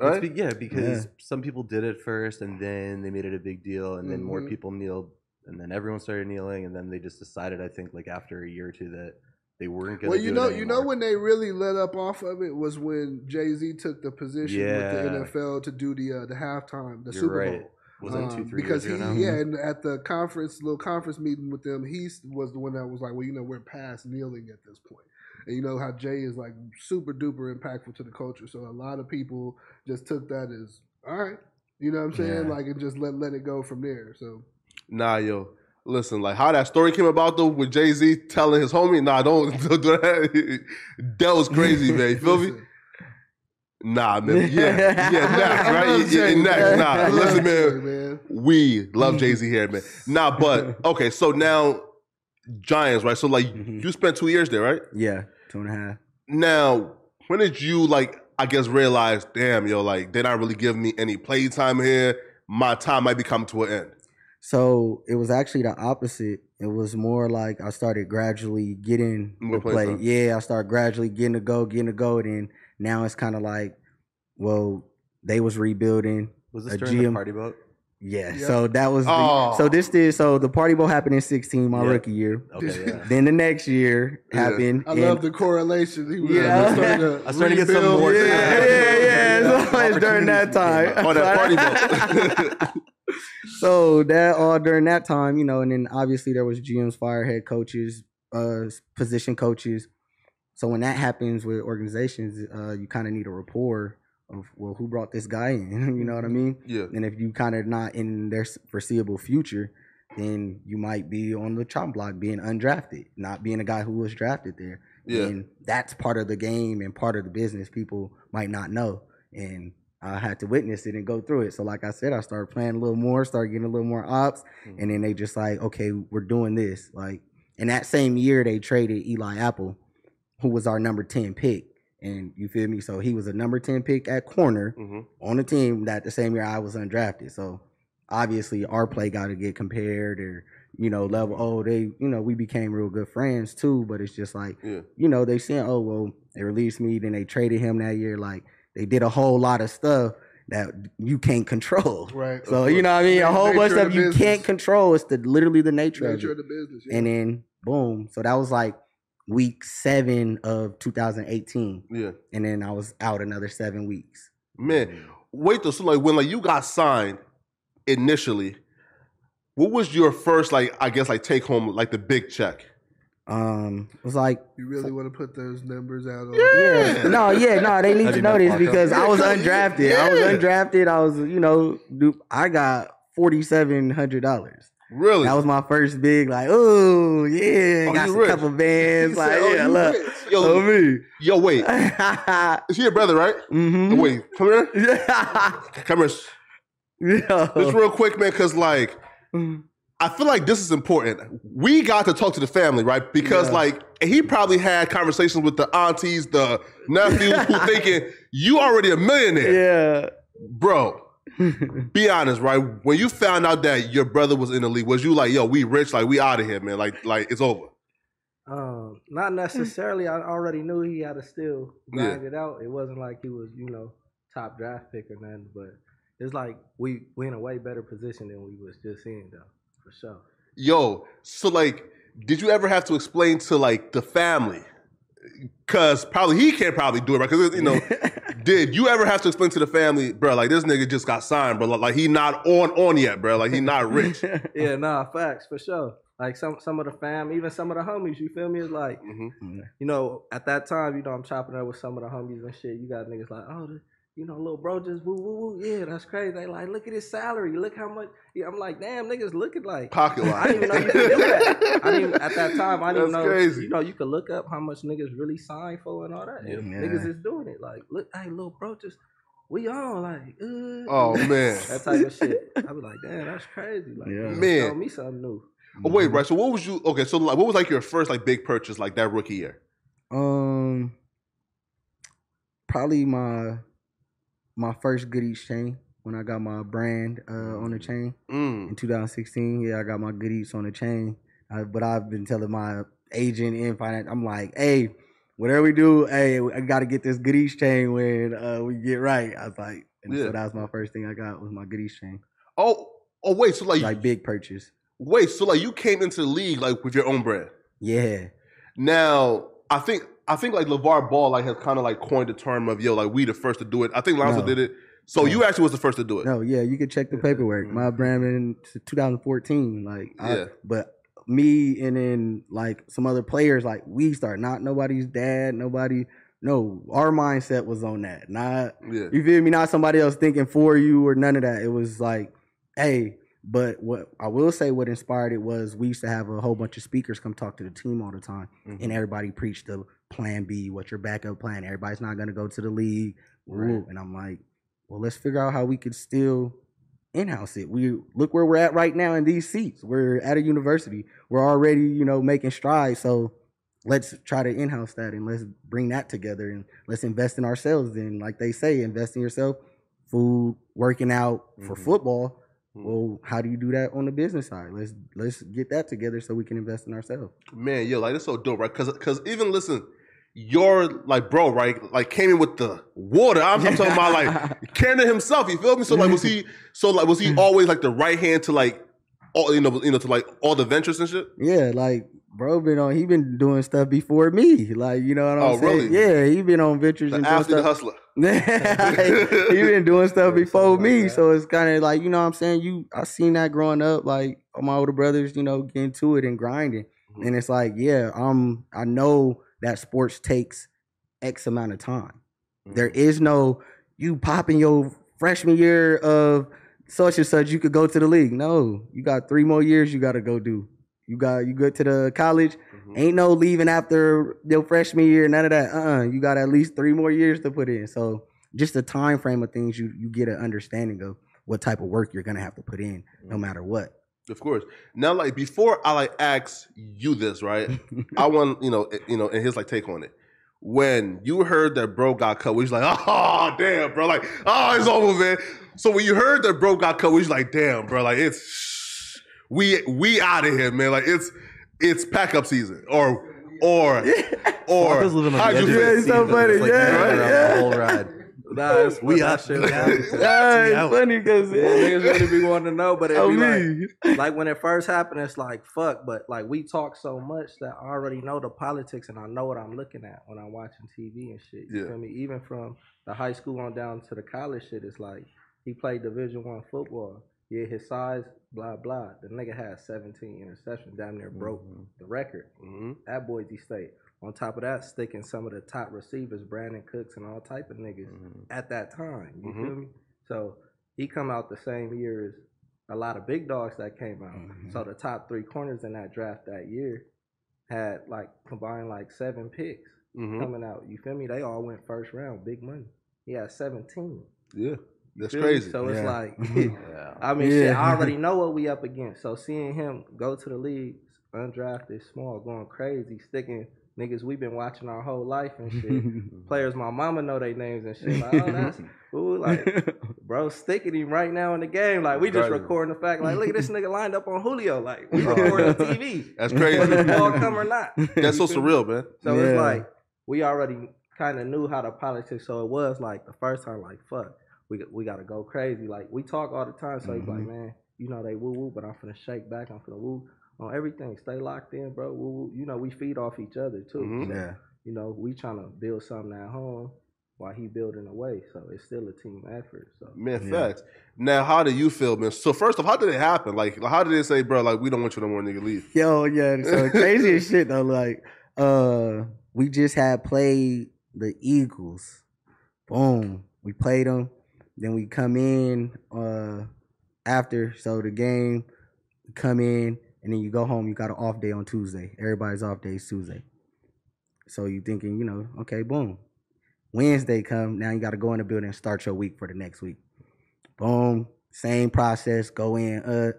Right? be- yeah, because Yeah. some people did it first, and then they made it a big deal, and then more Mhm. people kneeled, and then everyone started kneeling, and then they just decided, I think, like after a year or two, that they weren't going to. Well, you know, you know when they really let up off of it was when Jay Z took the position with Yeah. the NFL to do the uh, the halftime, the You're Super right. Was that two, Um, three because years he, ago now? yeah, and at the conference, little conference meeting with them, he was the one that was like, well, you know, we're past kneeling at this point. And you know how Jay is like super duper impactful to the culture. So a lot of people just took that as all right, you know what I'm saying, Yeah. like and just let let it go from there. So Nah, yo. Listen, like how that story came about though with Jay Z telling his homie, nah, don't, don't do that. that was crazy, man. You feel me? Nah, man. Yeah, yeah, next, right? Yeah, next, nah. Listen, man. man. We love Jay Z here, man. Nah, but okay, so now Giants, right? So like Mhm. you spent two years there, right? Yeah, two and a half. Now, when did you like? I guess realize, damn, yo, like they're not really giving me any play time here. My time might be coming to an end. So it was actually the opposite. It was more like I started gradually getting the play play. Yeah, I started gradually getting to go, getting to go. And now it's kind of like, well, they was rebuilding. was this a during the party boat? Yeah. Yep. So that was the, Oh. so this did so the party boat happened in 16, my Yeah. rookie year. Okay, yeah. Then the next year Yeah. happened. I in- love the correlation. He was Yeah. starting to I was trying to get some more- Yeah, yeah, yeah. So it's during that time. Oh, that party boat. so that all during that time, you know, and then obviously there was GMs, fire head coaches, uh, position coaches. So when that happens with organizations, uh, you kind of need a rapport of well, who brought this guy in? you know what I mean? yeah. And if you kind of not in their foreseeable future, then you might be on the chop block being undrafted, not being a guy who was drafted there. Yeah. And that's part of the game and part of the business people might not know. And I had to witness it and go through it. So like I said, I started playing a little more, started getting a little more ops, and then they just like, okay, we're doing this. Like in that same year, they traded Eli Apple, who was our number 10 pick. And you feel me? So he was a number 10 pick at corner hmm on the team that the same year I was undrafted. So obviously our play got to get compared or you know, level. Oh, they, you know, we became real good friends too. But it's just like, Yeah. you know, they saying, oh well, they released me, then they traded him that year. Like they did a whole lot of stuff that you can't control. Right. So you know what I mean? A whole bunch of stuff you can't control. It's the literally the nature, Nature of of the business. Yeah. And then boom. So that was like week seven of 2018. Yeah. And then I was out another seven weeks. Man, wait though. So like when like you got signed initially, what was your first like I guess like take home like the big check? Um it was like you really want to put those numbers out on Yeah. No, yeah, no, they need to know this fuck up? because I was Yeah, undrafted. I was undrafted. I was, you know, dude, I got forty seven hundred dollars. Really? That was my first big, like, oh yeah, Oh, got rich. couple bands, like, said, "Oh, yeah, look, rich." Yo, me. Yo, wait. mm-hmm. Is he your brother, right? Mhm. Wait, come here. Come here. Yeah. Just real quick, man, because like I feel like this is important. We got to talk to the family, right? Because Yeah. like he probably had conversations with the aunties, the nephews, who thinking you already a millionaire, yeah. bro. Be honest, right? When you found out that your brother was in the league, was you like, "Yo, we rich, like we out of here, man, like like it's over." Um, not necessarily. I already knew he had to still Yeah. grind it out. It wasn't like he was, you know, top draft pick or nothing. But it's like we we in a way better position than we was just in though, for sure. Yo, so like, did you ever have to explain to like the family? Cause probably he can't probably do it, right? Cause you know, did you ever have to explain to the family, bro? Like this nigga just got signed, bro. Like he not on on yet, bro. Like he not rich. yeah, nah, facts for sure. Like some some of the fam, even some of the homies, you feel me? Is like, Mhm. you know, at that time, you know, I'm chopping up with some of the homies and shit. You got niggas like, oh, you know, little bro just woo woo woo. Yeah, that's crazy. They like, look at his salary. Look how much. Yeah, I'm like, damn, niggas, look at like Pocket I didn't even know you could do that. I didn't even, at that time. I didn't know. That's know. crazy. You know, you could look up how much niggas really sign for and all that. Yeah. Niggas is doing it. Like, look, hey, little bro, just we on like, uh, Oh man, that type of shit. I was like, damn, that's crazy. Like, Yeah. you Man. showed me something new. oh, wait, right? So what was you? Okay, so like, what was like your first like big purchase like that rookie year? Um, probably my my first Good Eats chain when I got my brand uh, on the chain Mm. in 2016. Yeah, I got my Good Eats on the chain. Uh, but I've been telling my agent in finance, I'm like, hey, whatever we do, hey, I got to get this Good Eats chain when uh, we get right. I was like, and Yeah. so that was my first thing I got was my Good Eats chain. Oh, oh, wait. So like, Like big purchase. wait. So like, you came into the league like with your own brand. Yeah. Now, I think I think like LeVar Ball like has kind of like coined the term of yo, like we the first to do it. I think Lonzo No. did it. So No. you actually was the first to do it. No, yeah, you could check the paperwork. My brand in 2014, like, I- Yeah. but me and then like some other players, like we start not nobody's dad, nobody. No, our mindset was on that. Not Yeah. you feel me? Not somebody else thinking for you or none of that. It was like, hey. But what I will say, what inspired it was we used to have a whole bunch of speakers come talk to the team all the time, Mm-hmm. and everybody preached the plan B, what's your backup plan? Everybody's not going to go to the league, Right. And I'm like, well, let's figure out how we could still in-house it. We look where we're at right now in these seats. We're at a university. We're already, you know, making strides. So let's try to in-house that and let's bring that together and let's invest in ourselves. Then, like they say, invest in yourself, food, working out for Mhm. football. Mhm. Well, how do you do that on the business side? Let's let's get that together so we can invest in ourselves. Man, yo, like that's so dope, right? Cause, cause even listen, your like bro, right? Like came in with the water. I'm, I'm talking about like Canada himself. You feel me? So like, was he? So like, was he always like the right hand to like all you know, you know, to like all the ventures and shit? Yeah, like bro been on. He been doing stuff before me. Like you know what I'm Oh, saying? really? Yeah, he been on ventures The and athlete, the hustler. he been doing stuff before like me, so it's kind of like you know what I'm saying. You I seen that growing up, like my older brothers, you know, getting to it and grinding, Mhm. and it's like yeah, um, I know that sports takes X amount of time. There Mm-hmm. is no you popping your freshman year of such and such. You could go to the league. No, you got three more years. You got to go do. You got you good to the college. Mhm. Ain't no leaving after your freshman year. None of that. Uh, uh you got at least three more years to put in. So just the time frame of things, you you get an understanding of what type of work you're gonna have to put in, no matter what. Of course. Now, like before, I like ask you this, right? I want you know, eh, you know, and his like take on it. When you heard that bro got cut, we was like, oh damn, bro, like, oh, it's over, man. So when you heard that bro got cut, we was like, damn, bro, like it's. we we out of here, man. Like it's it's pack up season, or or or Walker's living on how'd the edge you of feel? his it's so seat, but it's funny, like yeah, right yeah. the whole ride. Nah, it's We out. shit. We out. It's funny because niggas really be wanting to know, but it Oh, be like, like when it first happened, it's like fuck. But like we talk so much that I already know the politics and I know what I'm looking at when I'm watching TV and shit. You Yeah. feel me? Even from the high school on down to the college shit, it's like he played Division One football. Yeah, his size, blah blah. The nigga had 17 interceptions, damn near broke the record Mhm. at Boise State. On top of that, sticking some of the top receivers, Brandin Cooks and all type of niggas at that time. You Mhm. feel me? So he come out the same year as a lot of big dogs that came out. Mm-hmm. So the top three corners in that draft that year had like combined like seven picks Mhm. coming out. You feel me? They all went first round, big money. He had 17. Yeah, that's crazy. So it's Yeah. like, Yeah. I mean, shit, I already know what we up against. So seeing him go to the league, undrafted, small, going crazy, sticking niggas we've been watching our whole life and shit. Players my mama know their names and shit. Like, oh, that's ooh, like, bro, sticking him right now in the game. Like, we just Right. recording the fact, like, look at this nigga lined up on Julio. Like, we recording the TV. That's Whether the crazy. ball come or not. That's so surreal, man. So it's like we already kind of knew how the politics. So it was like the first time, like fuck, we we got to go crazy. Like we talk all the time. So he's like, Mm-hmm. man, you know they woo woo, but I'm finna shake back. I'm finna woo on everything. Stay locked in, bro. Woo woo. You know we feed off each other too. Mhm. So, Yeah. You know we trying to build something at home while he building away. So it's still a team effort. So Man, Yeah. facts. Now, how do you feel, man? So first off, how did it happen? Like, how did they say, bro, like we don't want you no more, nigga, leave? Yo, yeah. So crazy as shit though. Like, uh, we just had played the Eagles. Boom. We played them. Then we come in uh after. So the game, come in, and then you go home. You got an off day on Tuesday. Everybody's off day is Tuesday. So you thinking, you know, okay, boom. Wednesday come. Now you got to go in the building and start your week for the next week. Boom. Same process. Go in. Uh,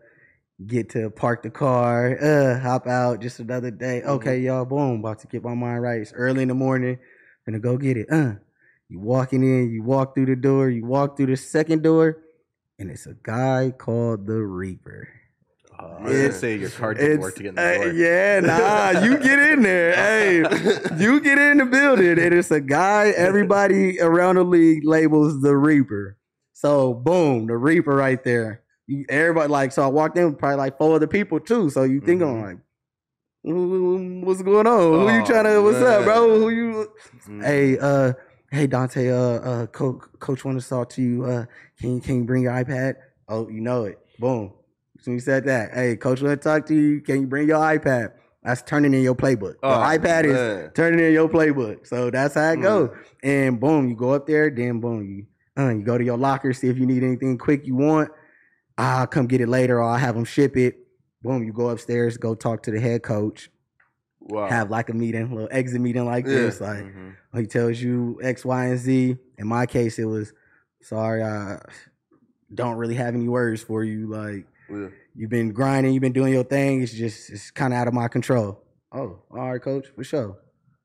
get to park the car, uh, hop out, just another day. Okay, y'all, boom, about to get my mind right. It's early in the morning, gonna go get it. Uh, you walking in, you walk through the door, you walk through the second door, and it's a guy called the Reaper. Uh, I was gonna say your card didn't work to get in the uh, door. yeah, nah, you get in there. hey, you get in the building, and it's a guy everybody around the league labels the Reaper. So boom, the Reaper right there. You, everybody like so I walked in with probably like four other people too. So you think I'm like, what's going on? Who you Oh, trying to? What's up, bro? Who you? Mm. Hey, uh, hey Donte, uh, uh, coach, coach want to talk to you. Uh, can you can you bring your iPad? Oh, you know it. Boom. So you said that. Hey, coach want to talk to you. Can you bring your iPad? That's turning in your playbook. The Oh, iPad is turning in your playbook. So that's how it Mm. goes. And boom, you go up there. Then boom, you uh, you go to your locker, see if you need anything quick you want. I'll come get it later, or I'll have them ship it. Boom, you go upstairs, go talk to the head coach, Wow. have like a meeting, a little exit meeting like Yeah. this. Like Mhm. he tells you X, Y, and Z. In my case, it was sorry, I don't really have any words for you. Like Yeah. you've been grinding, you've been doing your thing. It's just it's kind of out of my control. Oh, all right, coach, for sure.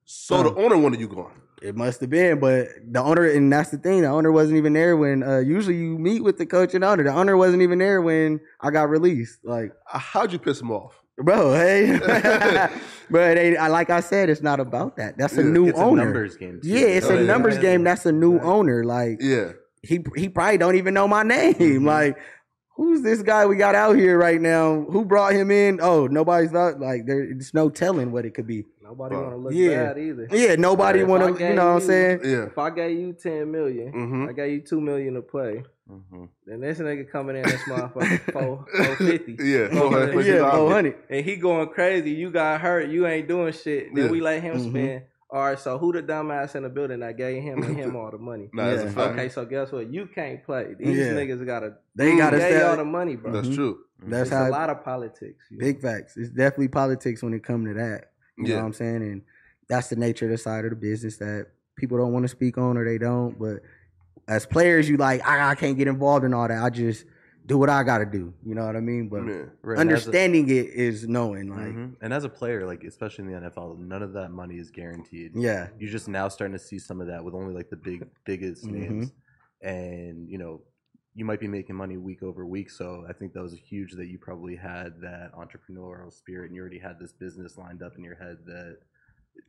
So the owner wanted you gone. It must have been, but the owner, and that's the thing, the owner wasn't even there when. Uh, usually, you meet with the coach and owner. The owner wasn't even there when I got released. Like, Uh, How'd you piss him off? bro, hey, but they, I, like I said, it's not about that. That's a Yeah, new It's a owner. numbers game. too. Yeah, it's Oh, a yeah. numbers Yeah. game. That's a new owner. Like, Yeah. he he probably don't even know my name. Mm-hmm. Like, who's this guy we got out here right now? Who brought him in? Oh, nobody's not like there's no telling what it could be. nobody Fuck. want to look Yeah. bad either. Yeah, nobody want to. You know what I'm saying? Yeah. If I gave you ten million, Mhm. I gave you two million to play. Mhm. Then this nigga coming in this motherfucker four four fifty. Yeah. Four hundred. Yeah, four hundred. And he going crazy. You got hurt. You ain't doing shit. Then Yeah. we let him Mhm. spend. All right. So who the dumbass in the building that gave him and him all the money? Nah, that's a Yeah. Okay. So guess what? You can't play. These Yeah. niggas gotta. They got to Gave y'all the money, bro. That's Mhm. true. That's it's how a lot of politics. you know? big facts. It's definitely politics when it comes to that. You know what I'm saying? And that's the nature of the side of the business that people don't want to speak on or they don't. But as players, you like, I, I can't get involved in all that. I just do what I got to do. You know what I mean? But Man. Right, and as a- understanding it is knowing, like, Mhm. And as a player, like especially in the NFL, none of that money is guaranteed. yeah, You're just now starting to see some of that with only like the big biggest Mhm. names, and you know, you might be making money week over week. So I think that was huge that you probably had that entrepreneurial spirit and you already had this business lined up in your head that,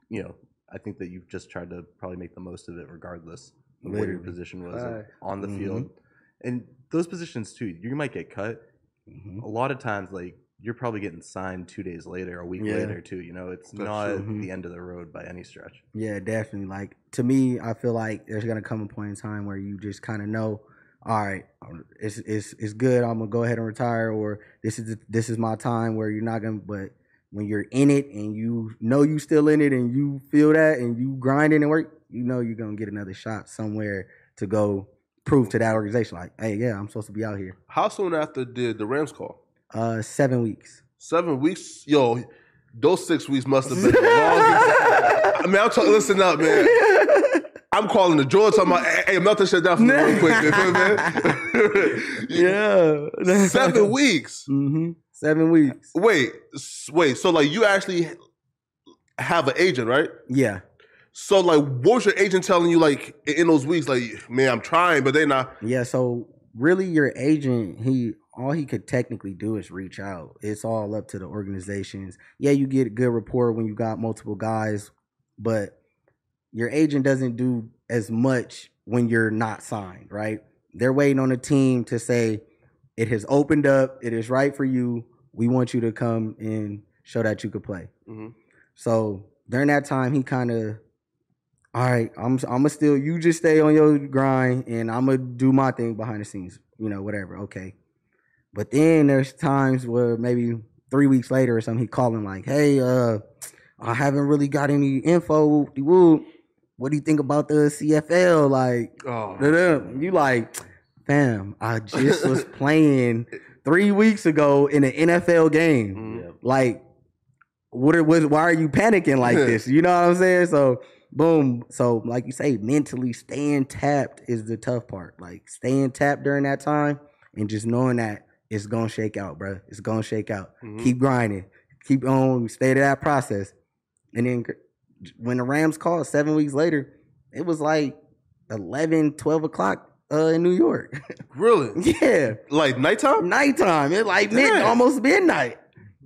you know, I think that you've just tried to probably make the most of it regardless of what your position was Right. on the Mhm. field. And those positions too, you might get cut. Mhm. A lot of times, like you're probably getting signed two days later, a week Yeah. later too. You know, it's That's not true. the end of the road by any stretch. Yeah, definitely. Like to me, I feel like there's gonna come a point in time where you just kind of know, all right, it's it's it's good. I'm gonna go ahead and retire, or this is the, this is my time where you're not gonna. But when you're in it and you know you still in it and you feel that and you grinding and work, you know you're gonna get another shot somewhere to go prove to that organization, like, hey, yeah, I'm supposed to be out here. How soon after did the Rams call? Uh, seven weeks. Seven weeks? Yo, those six weeks must have been the longest. I mean, I'm talking. Listen up, man. I'm calling the George talking about, hey, melt this shit down for me real quick. You me? yeah, Seven weeks. hmm Seven weeks. Wait, wait. So like, you actually have an agent, right? Yeah. So like, what was your agent telling you like in those weeks? Like, man, I'm trying, but they not. Yeah, so really your agent, he all he could technically do is reach out. It's all up to the organizations. Yeah, you get a good rapport when you got multiple guys, but your agent doesn't do as much when you're not signed, right? They're waiting on the team to say it has opened up, it is right for you. We want you to come and show that you could play. Mhm. So during that time, he kind of, all right, I'm I'm still you just stay on your grind, and I'm gonna do my thing behind the scenes, you know, whatever. Okay, but then there's times where maybe three weeks later or something, he calling like, hey, uh, I haven't really got any info. What do you think about the CFL? Like, Oh, you like, fam, I just was playing three weeks ago in an NFL game. Mhm. Like, what what, why are you panicking like this? You know what I'm saying? So, boom. So, like you say, mentally staying tapped is the tough part. Like, staying tapped during that time and just knowing that it's going to shake out, bro. It's going to shake out. Mhm. Keep grinding. Keep on, stay to that process. And then when the Rams called seven weeks later, it was like 11, 12 o'clock uh, in New York. really? yeah. Like nighttime? Nighttime. It like mid, almost midnight.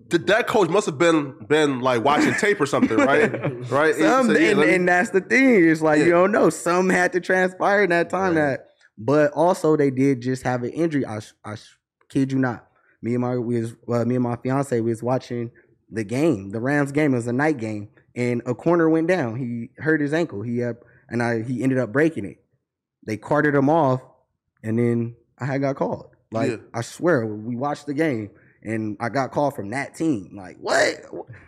Th- That coach must have been been like watching tape or something, right? right? Some, said, yeah, and, me- and that's the thing. It's like Yeah. you don't know. Some had to transpire in that time. Right. That, but also they did just have an injury. I, I kid you not. Me and my we was me and my fiance was watching the game, the Rams game. It was a night game, and a corner went down. He hurt his ankle. He had, and I he ended up breaking it. They carted him off, and then I had got called. Like Yeah. I swear, we watched the game. And I got called from that team. Like, what?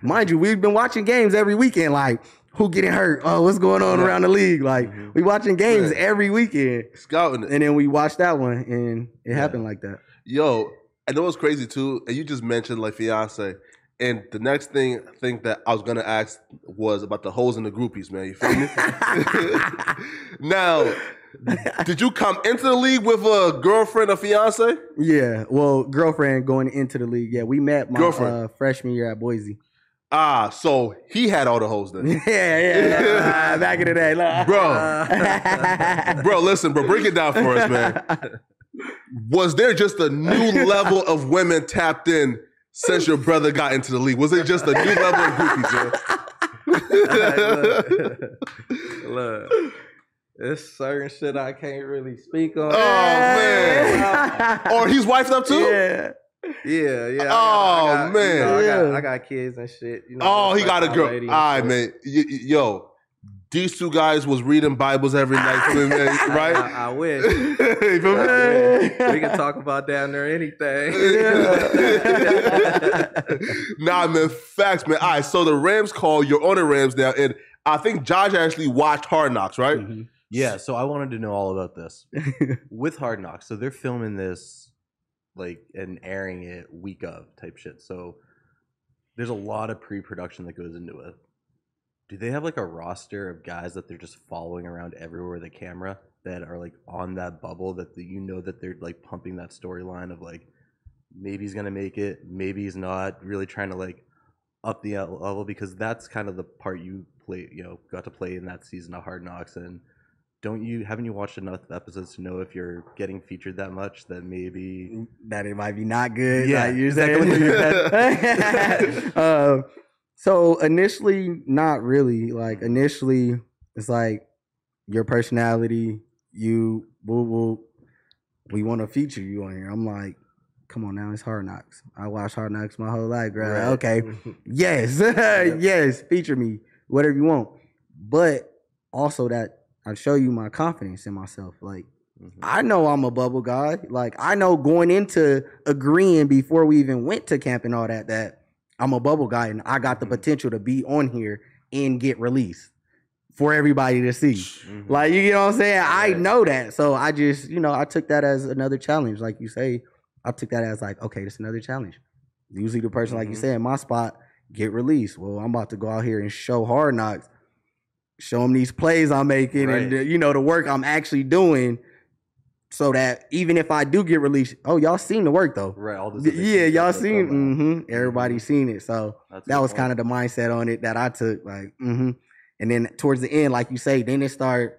Mind you, we've been watching games every weekend. Like, who getting hurt? Oh, what's going on around the league? Like, Mhm. we watching games Right. every weekend. scouting it. And then we watched that one, and it happened like that. Yo, I know it's crazy too, and you just mentioned like fiance. And the next thing I think that I was gonna ask was about the holes and the groupies, man. You feel me? now, did you come into the league with a girlfriend or fiance? Yeah, well, girlfriend going into the league. Yeah, we met my uh, freshman year at Boise. Ah, so he had all the hoes then. yeah, yeah, back in the day, look. Bro. Bro, listen, bro, break it down for us, man. Was there just a new level of women tapped in since your brother got into the league? Was it just a new level of groupies, man? Look, it's certain shit I can't really speak on. Oh, man. or he's wifed up too? Yeah. Yeah, yeah. I got- Oh, I got, man. you know, I, got, Yeah. I got kids and shit. You know, Oh, he got a girl. lady All and right, shit. man. Y- y- Yo, these two guys was reading Bibles every night, right? I, I, I wish. You feel me? Wish. we can talk about down there anything. nah, man, facts, man. All right, so the Rams call, you're on the Rams now, and I think Josh actually watched Hard Knocks, right? Mhm. Yeah, so I wanted to know all about this with Hard Knocks. So they're filming this, like, and airing it week of type shit. So there's a lot of pre-production that goes into it. Do they have like a roster of guys that they're just following around everywhere with a camera that are like on that bubble that the, you know that they're like pumping that storyline of like maybe he's gonna make it, maybe he's not. Really trying to like up the level because that's kind of the part you play, you know, got to play in that season of Hard Knocks and don't you haven't you watched enough episodes to know if you're getting featured that much that maybe that it might be not good. Yeah, like you're saying. going through your head? uh, so initially, not really. Like initially, it's like your personality. You, woo woo. We want to feature you on here. I'm like, come on now, it's Hard Knocks. I watched Hard Knocks my whole life, girl. Right. Okay, yes, yes, feature me, whatever you want. But also that I show you my confidence in myself. Like Mm-hmm. I know I'm a bubble guy. Like I know going into agreeing before we even went to camp and all that that I'm a bubble guy and I got the potential to be on here and get released for everybody to see. Mm-hmm. Like you know what I'm saying? I know that. So I just, you know, I took that as another challenge. Like you say, I took that as like, okay, this another challenge. Usually the person, like you Mhm. said, in my spot, get released. Well, I'm about to go out here and show hard knocks, show them these plays I'm making and Right. uh, you know the work I'm actually doing. So that even if I do get released, oh y'all seen the work though. right all this Yeah, y'all seen. going on. hmm Everybody seen it. So That's that was kind of the mindset on it that I took. Like, mm-hmm. and then towards the end, like you say, then it start.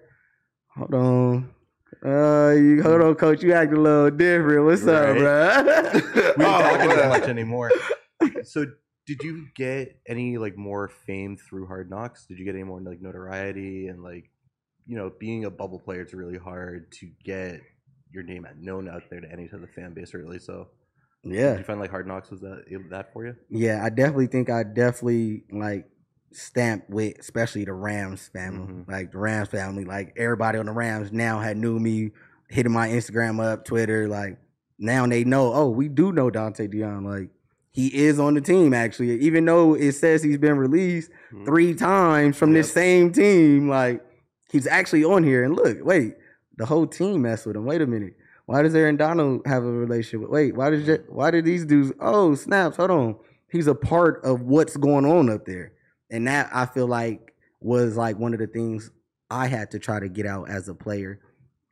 Hold on. Uh, you hold on, coach. You act a little different. What's up, bro? we don't Oh, talk that much anymore. So, did you get any like more fame through Hard Knocks? Did you get any more like notoriety and like, you know, being a bubble player? It's really hard to get your name known out there to any of the fan base, really. So, yeah, did you find like Hard Knocks was that that for you? yeah. I definitely think I definitely like stamped with, especially the Rams family. Mhm. Like the Rams family, like everybody on the Rams now had knew me, hitting my Instagram up, Twitter. Like now they know. Oh, we do know Donte Deayon. Like he is on the team actually, even though it says he's been released Mhm. three times from this same team. Like he's actually on here. And look, wait, the whole team messed with him. Wait a minute. Why does Aaron Donald have a relationship? with Wait, why does why did these dudes? Oh, snaps! Hold on, he's a part of what's going on up there, and that I feel like was like one of the things I had to try to get out as a player.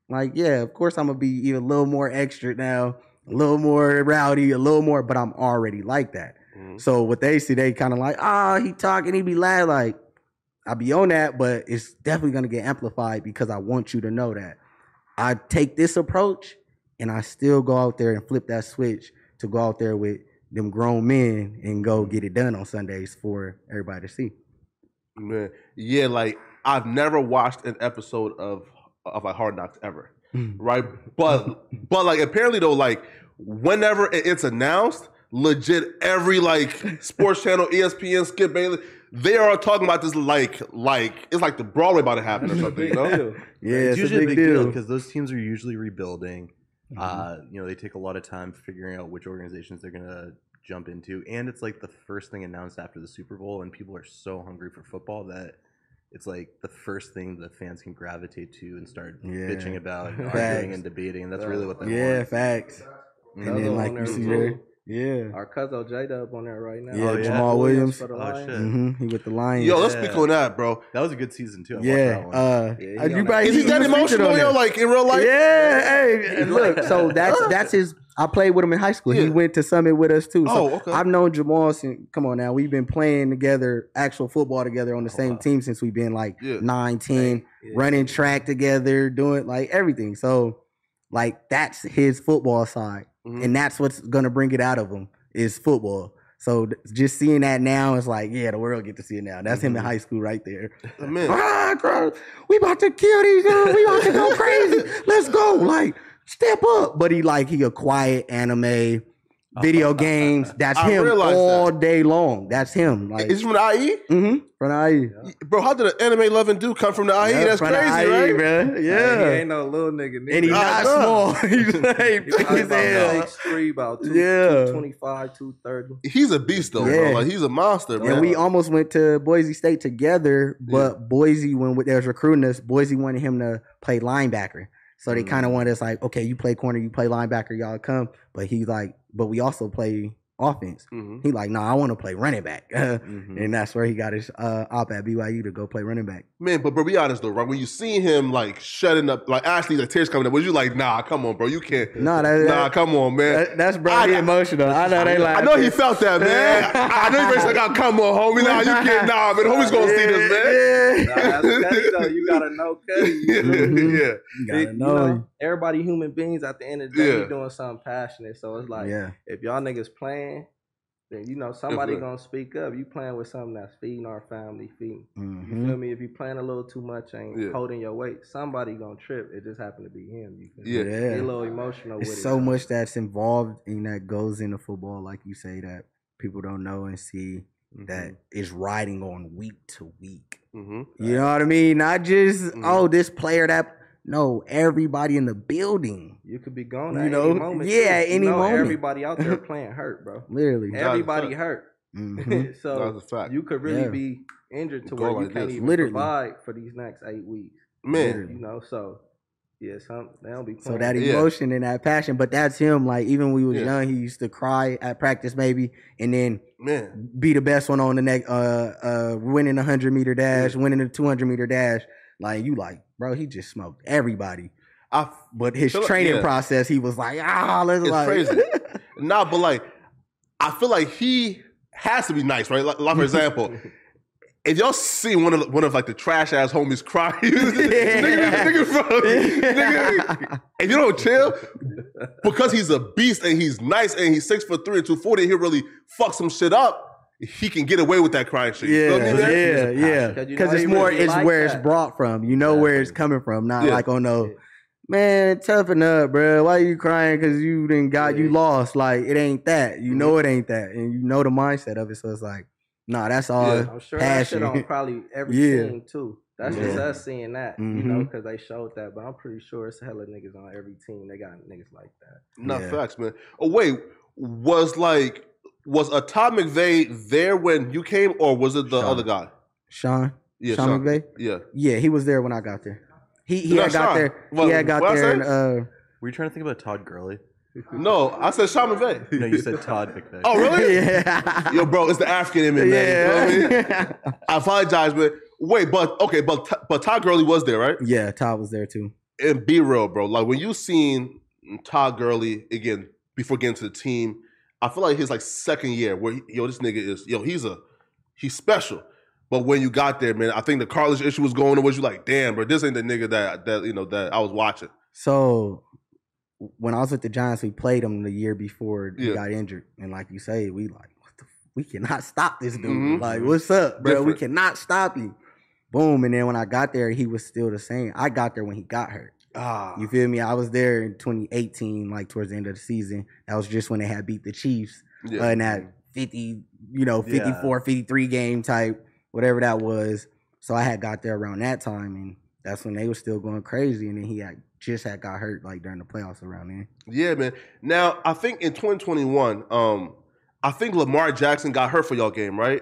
Like, yeah, of course I'm gonna be even a little more extra now, a little more rowdy, a little more, but I'm already like that. Mhm. So what they see, they kind of like, ah, he talking, he be loud. Like, I be on that, but it's definitely gonna get amplified because I want you to know that I take this approach and I still go out there and flip that switch to go out there with them grown men and go get it done on Sundays for everybody to see. Man, yeah, like I've never watched an episode of of like Hard Knocks ever, right? But but like apparently though, like whenever it's announced, legit every like sports channel, ESPN, Skip Bayless, they are talking about this like like it's like the Broadway about to happen or something, you know? Yeah, it's, it's, usually a big, deal. because those teams are usually rebuilding. Mm-hmm. Uh, you know, they take a lot of time figuring out which organizations they're gonna jump into, and it's like the first thing announced after the Super Bowl, and people are so hungry for football that it's like the first thing the fans can gravitate to and start Yeah. bitching about, and Facts. arguing and debating, and that's really what they Yeah, want. facts. And Those then are like on you see too. there, yeah, Our cousin J Dub on there right now. Yeah, Oh, yeah. Jamaal Williams. for the Oh, Lions. shit. hmm he with the Lions. Yo, let's Yeah. speak on that, bro. That was a good season too. I yeah, that one. uh, Yeah, he you that. probably Is he you that emotional, yo? Like in real life? Yeah, hey, and look, so that's that's his. I played with him in high school. He went to Summit with us too. So Oh, okay. I've known Jamaal since. Come on now, we've been playing together, actual football together on the Oh, same wow. team since we've been like Yeah. nine, ten, Yeah. running track together, doing like everything. So, like that's his football side, Mhm. and that's what's gonna bring it out of him is football. So th- just seeing that now, it's like, yeah, the world get to see it now. That's him in Mhm. high school right there. Man. Ah, bro, we about to kill these dudes. We about to go crazy. Let's go. Like, step up. But he like he a quiet anime, video games. That's I him realize all day long. That's him. Like, Is he from the IE? mm-hmm. From the IE. Bro, how did an anime loving dude come from the IE? Yeah, That's from the crazy, IE, right? bruh. Hey, he Yeah. ain't no little nigga. And he's nigga. I not know. small. He's like He big probably as about hell. 6'3", about two, Yeah. 225, 230. He's a beast though, Yeah. bro. Like he's a monster, man. And we almost went to Boise State together, but Boise, when they was recruiting us, Boise wanted him to play linebacker. So they mm-hmm. kind of wanted us like, okay, you play corner, you play linebacker, y'all come. But he's like, but we also play offense. Mhm. He like, no, I want to play running back, Mhm. and that's where he got his uh, op at BYU to go play running back. Man, but bro, be honest though, right? When you see him like shutting up, like actually the tears coming up, was you like, nah, come on, bro, you can't. nah, that, Nah, that- come on, man. that- that's bro. I- he emotional. I know they like. I know he felt that, man. I I know he was like, oh, come on, homie. Nah, you can't. Nah, man, homie's gonna see this, man. Nah, that's Cuddy, though. You gotta know Cuddy. yeah, yeah. You gotta It- you know. know, everybody human beings at the end of the day Yeah. doing something passionate. So it's like yeah. if y'all niggas playing, then you know somebody Definitely. gonna speak up. You playing with something that's feeding our family, feeding. You Mhm. feel me? If you playing a little too much, and Yeah. holding your weight, somebody gonna trip. It just happened to be him. You feel me? Yeah. Get a little emotional It's it. so though. much that's involved and that goes into football, like you say, that people don't know and see that is riding on week to week. Mm-hmm. You know what I mean? Not just Mhm. oh this player that no everybody in the building. You could be gone You at know? any moment. Yeah, too. at You any know moment. Everybody out there playing hurt, bro. Literally, Everybody fact. hurt. Mhm. so That's a fact. you could really Yeah. be injured to Go where you like can't this. even Literally. provide for these next eight weeks. Man, You know, so yeah, some they don't be So playing. that Yeah. emotion and that passion, but that's him. Like even when we was Yeah. young, he used to cry at practice, maybe, and then man. be the best one on the next, uh, uh, winning a hundred meter dash, winning a two hundred meter dash. Like you, like bro, he just smoked everybody. I But his like- training yeah. process, he was like, ah, let's It's like, crazy. Nah, but like, I feel like he has to be nice, right? Like, like for example, if y'all see one of the, one of like the trash ass homies cry, nigga, nigga, if you don't chill, because he's a beast and he's nice and he's six foot three and two forty, he really fuck some shit up. He can get away with that crying shit. Yeah, feel me, man? yeah, yeah. Because you Because know it's more, really it's like where that. it's brought from. You know where it's coming from, not Yeah. like on no, man, toughen up, bro. Why are you crying? Because you didn't got you lost. Like it ain't that. You know mm-hmm. it ain't that, and you know the mindset of it. So it's like, nah, that's all. Yeah. I'm sure that shit on probably every Yeah. team too. That's just us seeing that, you know, mm-hmm. because they showed that. But I'm pretty sure it's hella niggas on every team. They got niggas like that. Not Yeah. facts, man. Oh wait, was like was a Todd McVay there when you came, or was it the Sean. other guy? Sean, Yeah, Sean McVay. Yeah, Yeah, he was there when I got there. He he No, had got Sean. there. What- he had got there. And, uh, Were you trying to think about Todd Gurley? no, I said Sean McVay. No, you said Todd McVay. Oh, really? yeah, Yo, bro, it's the African in me, man. You feel me? yeah. I apologize, but wait, but okay, but but Todd Gurley was there, right? yeah, Todd was there too. And be real, bro. Like when you seen Todd Gurley again before getting to the team, I feel like his like second year where he- yo, this nigga is yo, he's a he's special. But when you got there, man, I think the college issue was going on. Was you like, damn, bro, this ain't the nigga that that you know that I was watching. So when I was with the Giants, we played him the year before he Yeah. got injured, and like you say, we like, what the, we cannot stop this dude. Mhm. Like, what's up, bro? We cannot stop you. Boom, and then when I got there, he was still the same. I got there when he got hurt. Ah, You feel me? I was there in 2018, like towards the end of the season. That was just when they had beat the Chiefs yeah. uh, in that 50, you know, Yeah. 54, 53 game type, whatever that was. So I had got there around that time, and that's when they were still going crazy. And then he had just had got hurt like during the playoffs around then. Yeah, man. Now I think in 2021, um, I think Lamar Jackson got hurt for y'all game, right?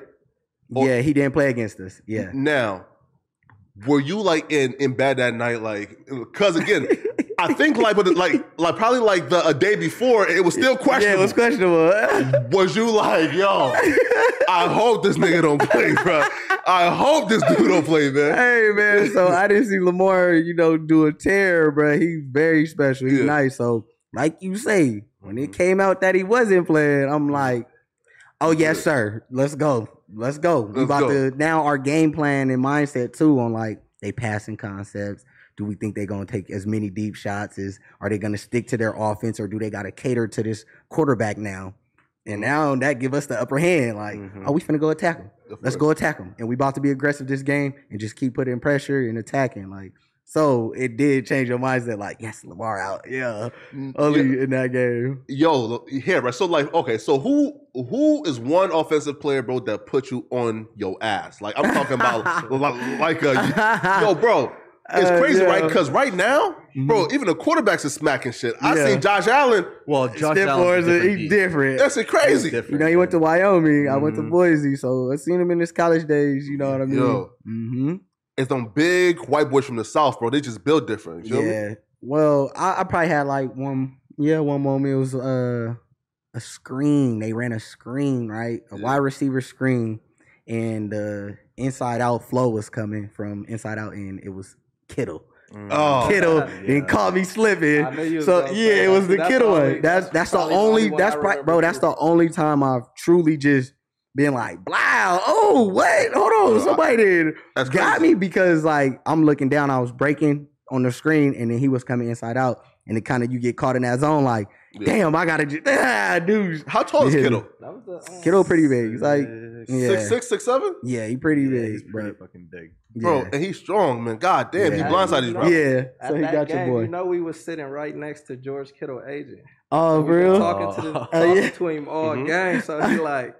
Or- yeah, he didn't play against us. Yeah. Now, were you like in in bed that night, like? Because again, I think like, but like, like probably like the a day before, it was still Yeah, questionable. it was questionable. was you like, yo? I hope this nigga don't play, bro. I hope this dude don't play, man. hey man, so I didn't see Lamar, you know, do a tear, bro. He's very special. He's Yeah. nice. So, like you say, when it mm-hmm. came out that he wasn't playing, I'm mm-hmm. like, oh yes, sir. Let's go. Let's go. we Let's about go. to now our game plan and mindset too on like they passing concepts. Do we think they're gonna take as many deep shots? Is are they gonna stick to their offense or do they gotta cater to this quarterback now? And now that give us the upper hand. Like, Mhm. oh, we finna go attack them. Let's go attack them. And we about to be aggressive this game and just keep putting pressure and attacking. Like, so it did change your mindset. Like, yes, Lamar out. Yeah. Only Mm, Yeah. in that game. Yo, look, yeah, right. So like, okay, so who who is one offensive player, bro, that put you on your ass? Like I'm talking about like, like a yo, bro. It's Uh, crazy, yeah. right? Because right now, bro, Mhm. even the quarterbacks are smacking shit. I Yeah. seen Josh Allen. Well, Josh Stiff Allen's Lawrence, a different he different. That's it crazy. Different, You know, he went to man. Wyoming. I went to Mhm. Boise. So I seen him in his college days. You know what I mean? Yo. hmm It's them big white boys from the south, bro. They just build different. You feel me? Yeah. Well, I, I probably had like one, yeah, one moment. It was uh, a screen. They ran a screen, right? A Yeah. wide receiver screen, and the inside out flow was coming from inside out, and it was Kittle. Oh, Kittle yeah. and caught me slipping. I knew you was So yeah, it was the That's Kittle one. That's that's that's the only only that's I pri- remember bro. That's the only time I've truly just been like, wow, oh what? Hold on, somebody did That's got crazy. me because like I'm looking down, I was breaking on the screen, and then he was coming inside out, and it kind of you get caught in that zone, like, Yeah. damn, I gotta just ah, dude. How tall is Yeah. Kittle? That was the, um, Kittle pretty big. He's like, Six- yeah, Six six six seven, yeah, he pretty Yeah, big, he's pretty bro. fucking big. bro, and he's strong, man. God damn, he Yeah. blindsided his You know- brother. Yeah, At so he got game, your boy. You know, we was sitting right next to George Kittle agent. oh, we real? talking to the, Oh, talking yeah. to him all Mhm. game. So he like,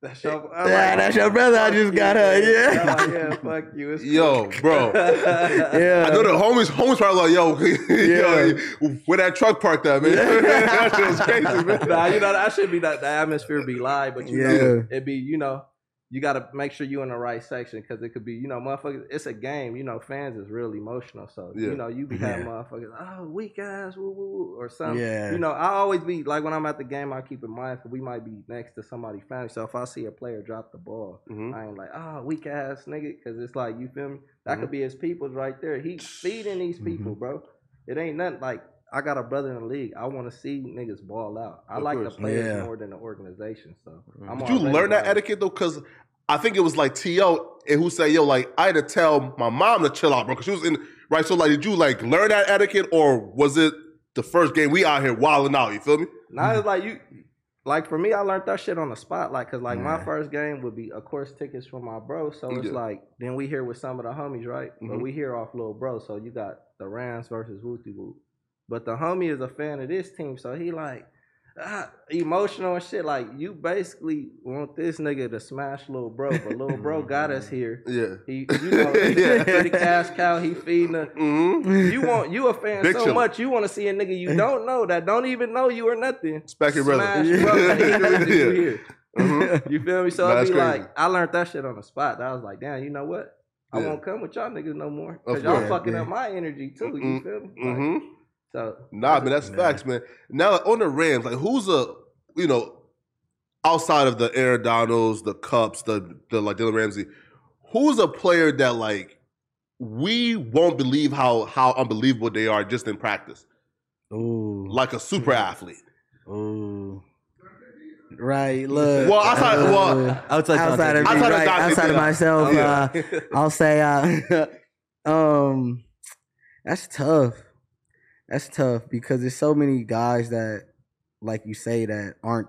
that's your, I'm Yeah, that's your brother. I fuck just you, got her, yeah. Like, yeah, fuck you. It's Yo, cool. bro. Yeah. I know the homies, homies probably like, yo, Yeah. yo, where that truck parked at, man? that shit was crazy, man. nah, you know that should be that the atmosphere be live, but you Yeah. know it be you know you got to make sure you're in the right section because it could be you know motherfuckers. It's a game, you know. Fans is real emotional, so Yeah. you know you be having Yeah. motherfuckers oh weak ass woo woo or something. Yeah. You know I always be like when I'm at the game, I keep in mind we might be next to somebody family. So if I see a player drop the ball, Mhm. I ain't like oh weak ass nigga because it's like you feel me. That Mhm. could be his people's right there. He feeding these people, bro. It ain't nothing like I got a brother in the league. I want to see niggas ball out. I Of like course. the players Yeah. more than the organization. So I'm Did you learn that like- etiquette though? Because I think it was like T.O. and who said, yo, like, I had to tell my mom to chill out, bro, because she was in, right? So, like, did you, like, learn that etiquette or was it the first game we out here wilding out? You feel me? Now it's like you, like for me, I learned that shit on the spot. Like, cause like my first game would be, of course, tickets from my bro. So it's Yeah. like then we here with some of the homies, right? But Mhm. we here off little bro. So you got the Rams versus Wooty Woo. But the homie is a fan of this team, so he like ah, emotional and shit. Like you basically want this nigga to smash little bro, but little bro got us here. Yeah. He, you know, Yeah. yeah. the cash cow. He feeding. Mm-hmm. You want you a fan Big so chiller. much you want to see a nigga you don't know that don't even know you or nothing. Brother. Smash brother. He knows you Yeah. here. Mhm. You feel me? So it'd be crazy. like I learned that shit on the spot. I was like, damn, you know what? I Yeah. won't come with y'all niggas no more because y'all fucking Yeah. up my energy too. You feel me? Like, Mm-hmm. So Nah, man, that's facts, man. Now like, on the Rams, like who's a you know outside of the Aaron Donalds, the Kupps, the the like Jalen Ramsey, who's a player that like we won't believe how how unbelievable they are just in practice, Ooh, like a super athlete. ooh. Right, look. Well, outside- uh, well, Outside, outside of me, context. Outside of right, Donte, outside of yeah. myself, Yeah. uh, I'll say, uh, um, that's tough. That's tough because there's so many guys that, like you say, that aren't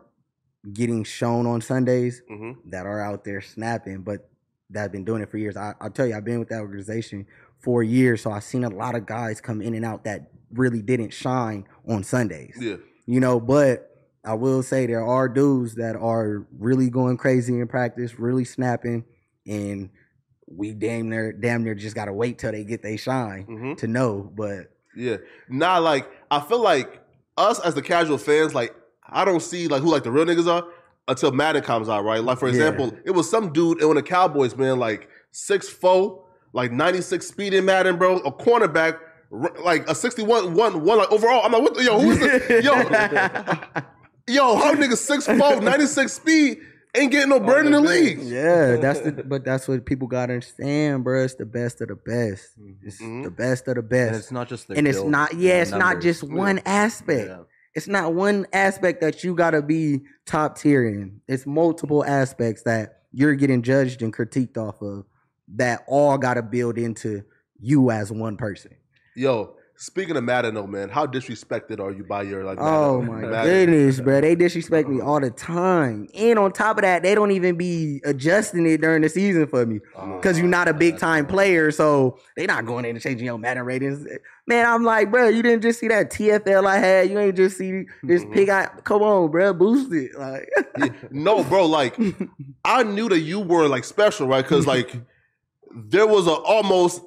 getting shown on Sundays hmm that are out there snapping, but that have been doing it for years. I, I'll tell you, I've been with that organization for years, so I've seen a lot of guys come in and out that really didn't shine on Sundays Yeah, you know, but I will say there are dudes that are really going crazy in practice, really snapping, and we damn near damn near just gotta wait till they get they shine hmm to know. But yeah. Nah, like I feel like us as the casual fans, like I don't see like who like the real niggas are until Madden comes out, right? Like for Yeah. example, it was some dude on the Cowboys, man, like six four, like ninety six speed in Madden, bro, a cornerback. Like a sixty-one, one, one, like overall. I'm like, what the, yo, who's the, yo, yo, how niggas six four, 96 speed, ain't getting no burn in the league. yeah, that's the but that's what people gotta understand, bro. It's the best of the best. It's Mhm. the best of the And best. it's not just the and it's not yeah it's not just one aspect Yeah. it's not one aspect that you gotta be top tier in it's multiple aspects that you're getting judged and critiqued off of that all gotta build into you as one person Yo, speaking of Madden, though, man, how disrespected are you by your like? oh my Madden? goodness bro they disrespect me all the time and on top of that they don't even be adjusting it during the season for me because you're not a big time player, so they not going in and changing your Madden ratings. Man, I'm like, bro, you didn't just see that TFL I had. You ain't just see this Mhm. pig. I come on, bro, boost it. Like, Yeah, no, bro, like I knew that you were like special, right? Because like there was a almost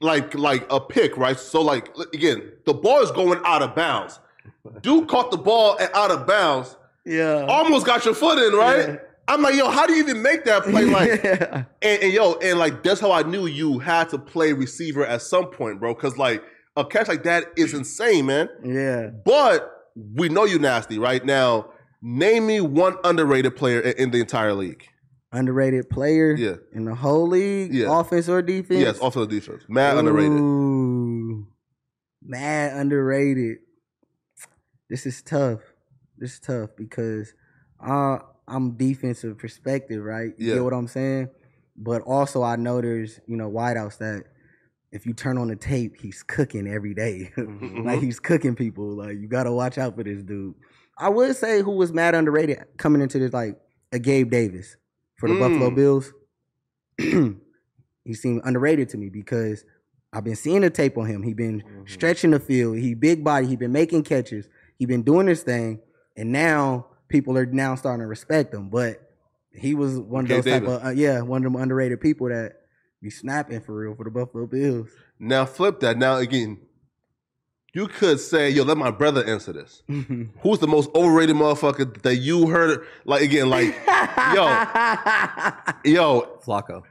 like like a pick, right? So like again, the ball is going out of bounds. Dude caught the ball at out of bounds, yeah, almost got your foot in, right? Yeah. I'm like, yo, how do you even make that play? Like, yeah. and, and yo, and like that's how I knew you had to play receiver at some point, bro. Because like a catch like that is insane, man. yeah, But we know you nasty right now. Name me one underrated player in the entire league. Underrated player Yeah. in the whole league, Yeah. offense or defense? Yes, also defense. Mad underrated. Mad underrated. This is tough. This is tough because uh, I'm defensive perspective, right? You Yeah. get what I'm saying? But also, I know there's you know wideouts that if you turn on the tape, he's cooking every day. Mm-hmm. like he's cooking people. Like you gotta watch out for this dude. I would say who was mad underrated coming into this, like a Gabe Davis for the Buffalo Mm. Bills. he seemed underrated to me because I've been seeing the tape on him. He been Mm-hmm. stretching the field. He big body. He been making catches. He been doing his thing, and now people are now starting to respect him. But he was one of those type of uh, yeah, one of them underrated people that be snapping for real for the Buffalo Bills. Now flip that. Now again, you could say, "Yo, let my brother answer this." Who's the most overrated motherfucker that you heard? Like again, like yo, yo, Flacco.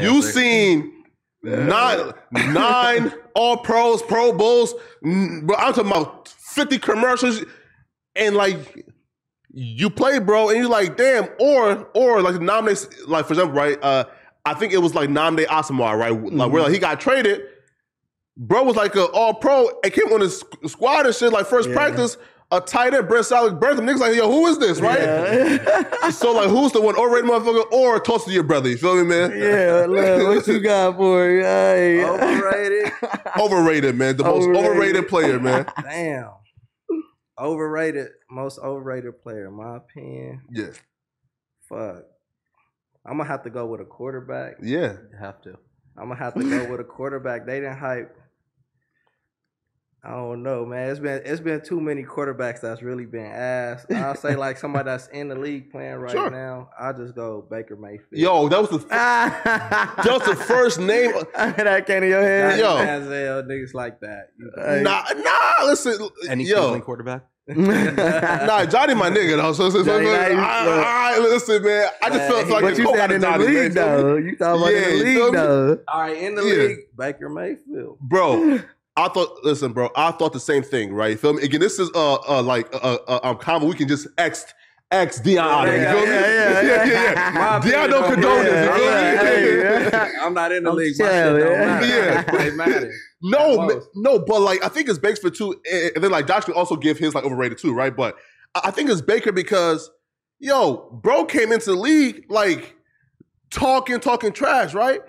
you seen nine nine all pros, pro bowls. Bro, I'm talking about fifty commercials, and like you play, bro, and you're like, damn. Or or like nominate, like for example, right? Uh, I think it was like Nnamdi Asomugha, right? Like where like he got traded. Bro was like a all pro and came on his squ- squad and shit. Like first Yeah. practice, a tight end, Brent Celek, Brent. Niggas like, yo, who is this, right? so like, who's the one overrated motherfucker or toss to your brother? You feel me, man? yeah, look, what you got for it? Hey. Overrated. Overrated, man. The most Overrated. overrated player, man. Damn. Overrated. Most overrated player, in my opinion. Yeah, Fuck. I'm gonna have to go with a quarterback. yeah. You have to. I'm gonna have to go with a quarterback. They didn't hype. I don't know, man. It's been it's been too many quarterbacks that's really been asked. I'll say like somebody that's in the league playing right Sure. now. I'll just go Baker Mayfield. Yo, that was the that was the first name. that came in your head. Yo. Manziel, niggas like that. You know. Nah, nah. Listen, Any yo, Cleveland quarterback? nah. Johnny, my nigga, though. So, so, so, Johnny, so, now you- all right, all right, listen, man. I just felt like But a you oh, coke said in the Johnny, league You feel though. You talking about Yeah, in the league me? though. All right, in the Yeah. league, Baker Mayfield. bro. I thought, listen, bro. I thought the same thing, right? You feel me? Again, this is uh, uh like uh, uh, um, common. We can just X X Deayon out of it. You Yeah, feel me? yeah, yeah, yeah. My Deayon don't don't condone matter. this. You Yeah, me? yeah, yeah. I'm not in the I'm league. My chill, shit don't yeah. Yeah. It matters. No, ma- no, but like I think it's Baker too, and and then like Josh can also give his like overrated too, right? But I I think it's Baker because yo, bro came into the league like talking, talking trash, right?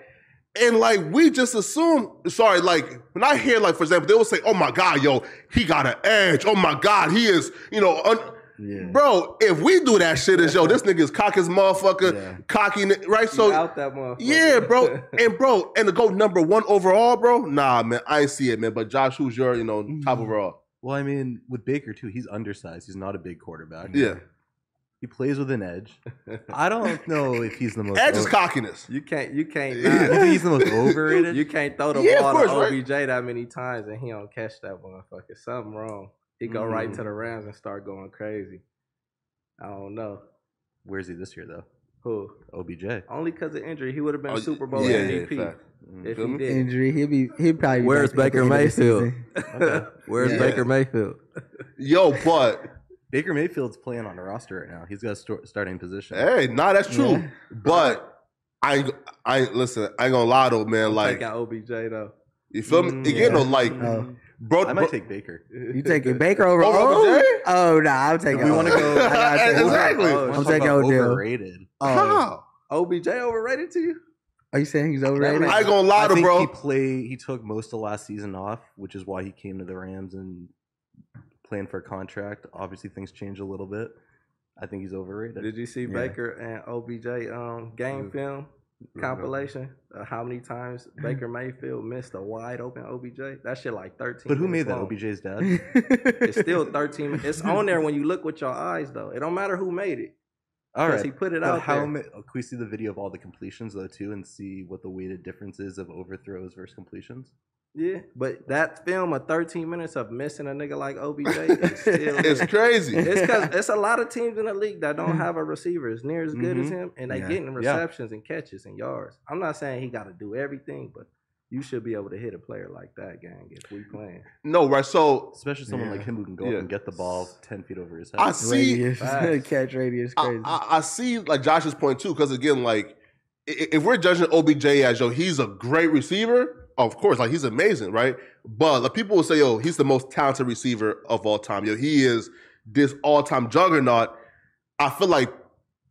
And like we just assume, sorry, like when I hear like for example, they will say, "Oh my God, yo, he got an edge. Oh my God, he is, you know." Un- Yeah. Bro, if we do that shit, is yo, this nigga is cocky as motherfucker, Yeah. cocky, right? So out that motherfucker. yeah, bro, and bro, and to go number one overall, bro. Nah, man, I ain't see it, man. But Josh, who's your, you know, top mm. overall? Well, I mean, with Baker too, he's undersized. He's not a big quarterback. Yeah, He plays with an edge. I don't know if he's the most. edge is over- cockiness. You can't. You can't. Yeah. You Not, he's the most overrated? you can't throw the Yeah, of ball course, to right? OBJ that many times and he don't catch that motherfucker. Something wrong. He go right Mm. to the Rams and start going crazy. I don't know Where's he this year though? who. OBJ. Only because of injury, he would have been Oh, Super Bowl yeah, MVP yeah, fact. if Feel he me? did. Injury. He'll be. He'll probably. be Where's back at the Baker end of the Mayfield? season. Where's Yeah. Baker Mayfield? Yo, but Baker Mayfield's playing on the roster right now. He's got a sto- starting position. hey, nah, that's true. Yeah. But I, I listen. I ain't gonna lie though, man. Like I'm Like, taking OBJ though. you feel me? Mm, Again, yeah. though, like, Oh. bro, I bro might take Baker. You taking Baker over? Over oh, OBJ? oh nah, I'm taking. If we want to go, I gotta take Exactly. Odell. Oh, I'm I'm talking taking about Odell. overrated. Oh, how? OBJ overrated to you? are you saying he's overrated? I ain't gonna lie to bro. he played. He took most of last season off, which is why he came to the Rams and playing for a contract. Obviously, things change a little bit. I think he's overrated. Did you see Yeah. Baker and OBJ um game film compilation? Uh, how many times Baker Mayfield missed a wide open OBJ? That shit like thirteen. But who made minutes that? OBJ's dad. It's still thirteen. It's on there when you look with your eyes though. It don't matter who made it. All Because right. he put it But out how there. ma- can we see the video of all the completions though too, and see what the weighted difference is of overthrows versus completions? Yeah, but that film of thirteen minutes of missing a nigga like OBJ is still. It's crazy. It's because it's a lot of teams in the league that don't have a receiver as near as good as Mhm. him, and they Yeah. getting Yeah. receptions and catches and yards. I'm not saying he got to do everything, but you should be able to hit a player like that, gang, if we playing. No, right. So Especially someone like him who can go Yeah. up and get the ball ten feet over his head. I see. Radius, catch radius, I, crazy. I, I see like Josh's point too, because again, like i- i- if we're judging OBJ as yo, he's a great receiver, of course, like he's amazing, right? But like people will say, yo, he's the most talented receiver of all time. Yo, he is this all-time juggernaut. I feel like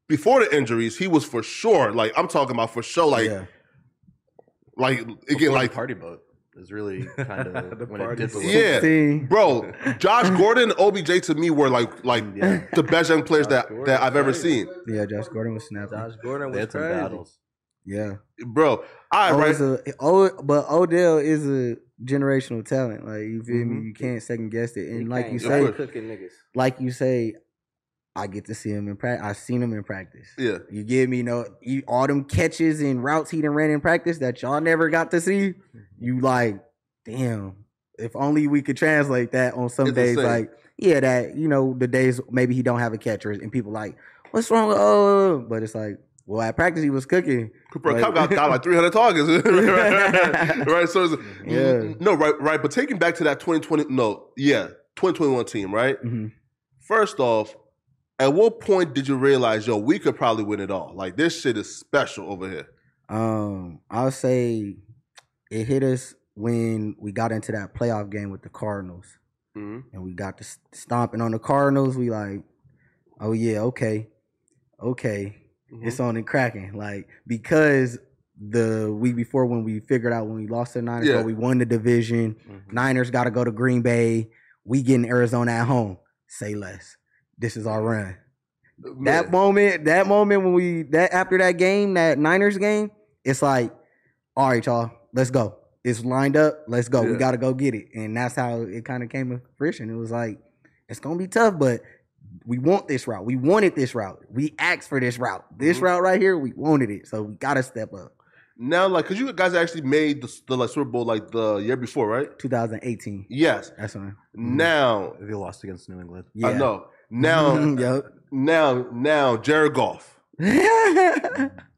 before the injuries, he was for sure. Like I'm talking about for sure. Like yeah. Like Before again, the like party boat is really kind of The when it party dipped a Yeah. See, bro, Josh Gordon and OBJ to me were like like Yeah. the best young players Josh that, Gordon that I've ever crazy. seen. yeah, Josh Gordon was snapping. Josh Gordon They was had some crazy. battles. Yeah. Bro, all Oh, right, is a, but Odell is a generational talent. Like you feel me? Mhm. You can't second guess it. He And like you say, cooking niggas. like you say, I get to see him in practice. I seen him in practice. Yeah. You give me no you, all them catches and routes he done ran in practice that y'all never got to see. You like, damn. If only we could translate that on some It's days. Like, yeah, that you know the days maybe he don't have a catcher and people like, what's wrong with oh? But it's like, well, at practice he was cooking. Cooper Kupp got, got like 300 targets. right, right. So, it's, Yeah. no, right, right. But taking back to that 2020, no, yeah, 2021 team, right? Mhm. First off, at what point did you realize, yo, we could probably win it all? Like, this shit is special over here. Um, I'll say it hit us when we got into that playoff game with the Cardinals. hmm and we got to stomping on the Cardinals. We like, oh yeah, okay, okay, it's on and cracking. Like because the week before when we figured out when we lost the Niners, Yeah. but we won the division. Mhm. Niners got to go to Green Bay. We getting Arizona at home. Say less. This is our run. That Man. moment, that moment when we that after that game, that Niners game, it's like, all right, y'all, let's go. It's lined up. Let's go. Yeah. We got to go get it. And that's how it kind of came to fruition. It was like, it's gonna be tough, but we want this route. We wanted this route. We asked for this route. This Mhm. route right here, we wanted it. So we got to step up. Now, like, because you guys actually made the, the like, Super Bowl like the year before, right? 2018. Yes. That's when. Now, They lost against New England. Yeah. I know. Now, yep. now, now, Jared Goff.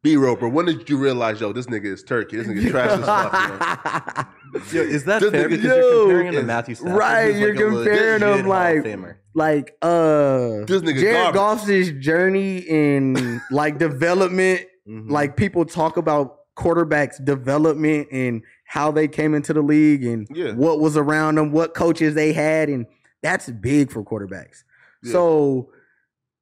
B Roper, when did you realize, yo, this nigga is turkey? This nigga trash as fuck, yo. Is that This fair? nigga- Because yo, you're comparing him to Matthew Stafford. right, you're like comparing him like- like uh This nigga Jared garbage. Goff's journey in like development Mhm. like people talk about quarterbacks development and how they came into the league and Yeah. what was around them what coaches they had and that's big for quarterbacks Yeah. so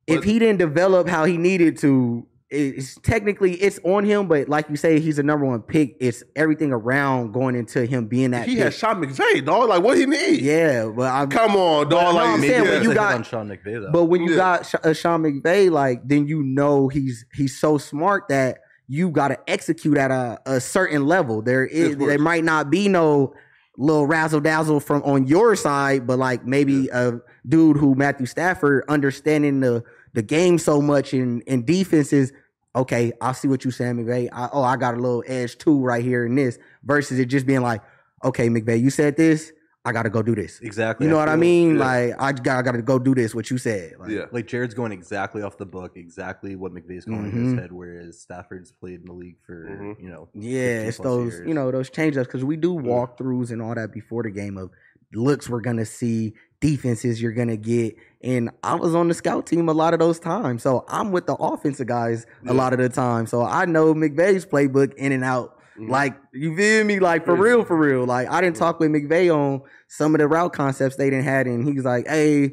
if he didn't develop how he needed to it's technically it's on him but like you say he's a number one pick it's everything around going into him being that He pick. had Sean McVay, dog. Like, what he need? yeah but i Come on, But dog. no, like, I'm saying, when you got- on Sean McVay though. But when you Yeah. got Sh- uh, Sean McVay, like then you know he's he's so smart that you got to execute at a, a certain level. There is there might not be no little razzle dazzle from on your side, but like maybe a dude who Matthew Stafford understanding the the game so much in in defenses. Okay, I see what you saying, McVay. I, oh, I got a little edge too right here in this. Versus it just being like, okay, McVay, you said this. I got to go do this. exactly. You know what I mean? yeah. Like I got, I got to go do this. What you said. Like, yeah. Like Jared's going exactly off the book, exactly what McVay's going in his Mhm. head, whereas Stafford's played in the league for Mhm. you know. Yeah, it's those years. you know those change ups because we do walkthroughs and all that before the game of looks we're gonna see, defenses you're gonna get, and I was on the scout team a lot of those times, so I'm with the offensive guys Yeah. a lot of the time, so I know McVay's playbook in and out. Mhm. Like you feel me? Like for real, for real. Like I didn't talk with McVay on some of the route concepts they didn't had, and he's like, "Hey,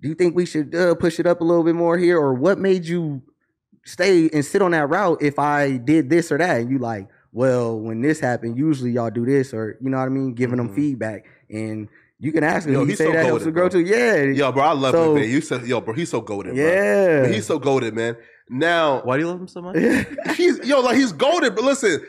do you think we should uh, push it up a little bit more here, or what made you stay and sit on that route if I did this or that?" And you like, "Well, when this happened, usually y'all do this, or you know what I mean, giving them Mhm. feedback." And you can ask him, Yo, he he's say so that helps goated, the grow too. Yeah, Yo, bro, I love So- McVay. You said, yo, bro, he's so goaded, bro. yeah. He's so goaded, man. Now, Why do you love him so much? he's yo, like he's goaded. But listen,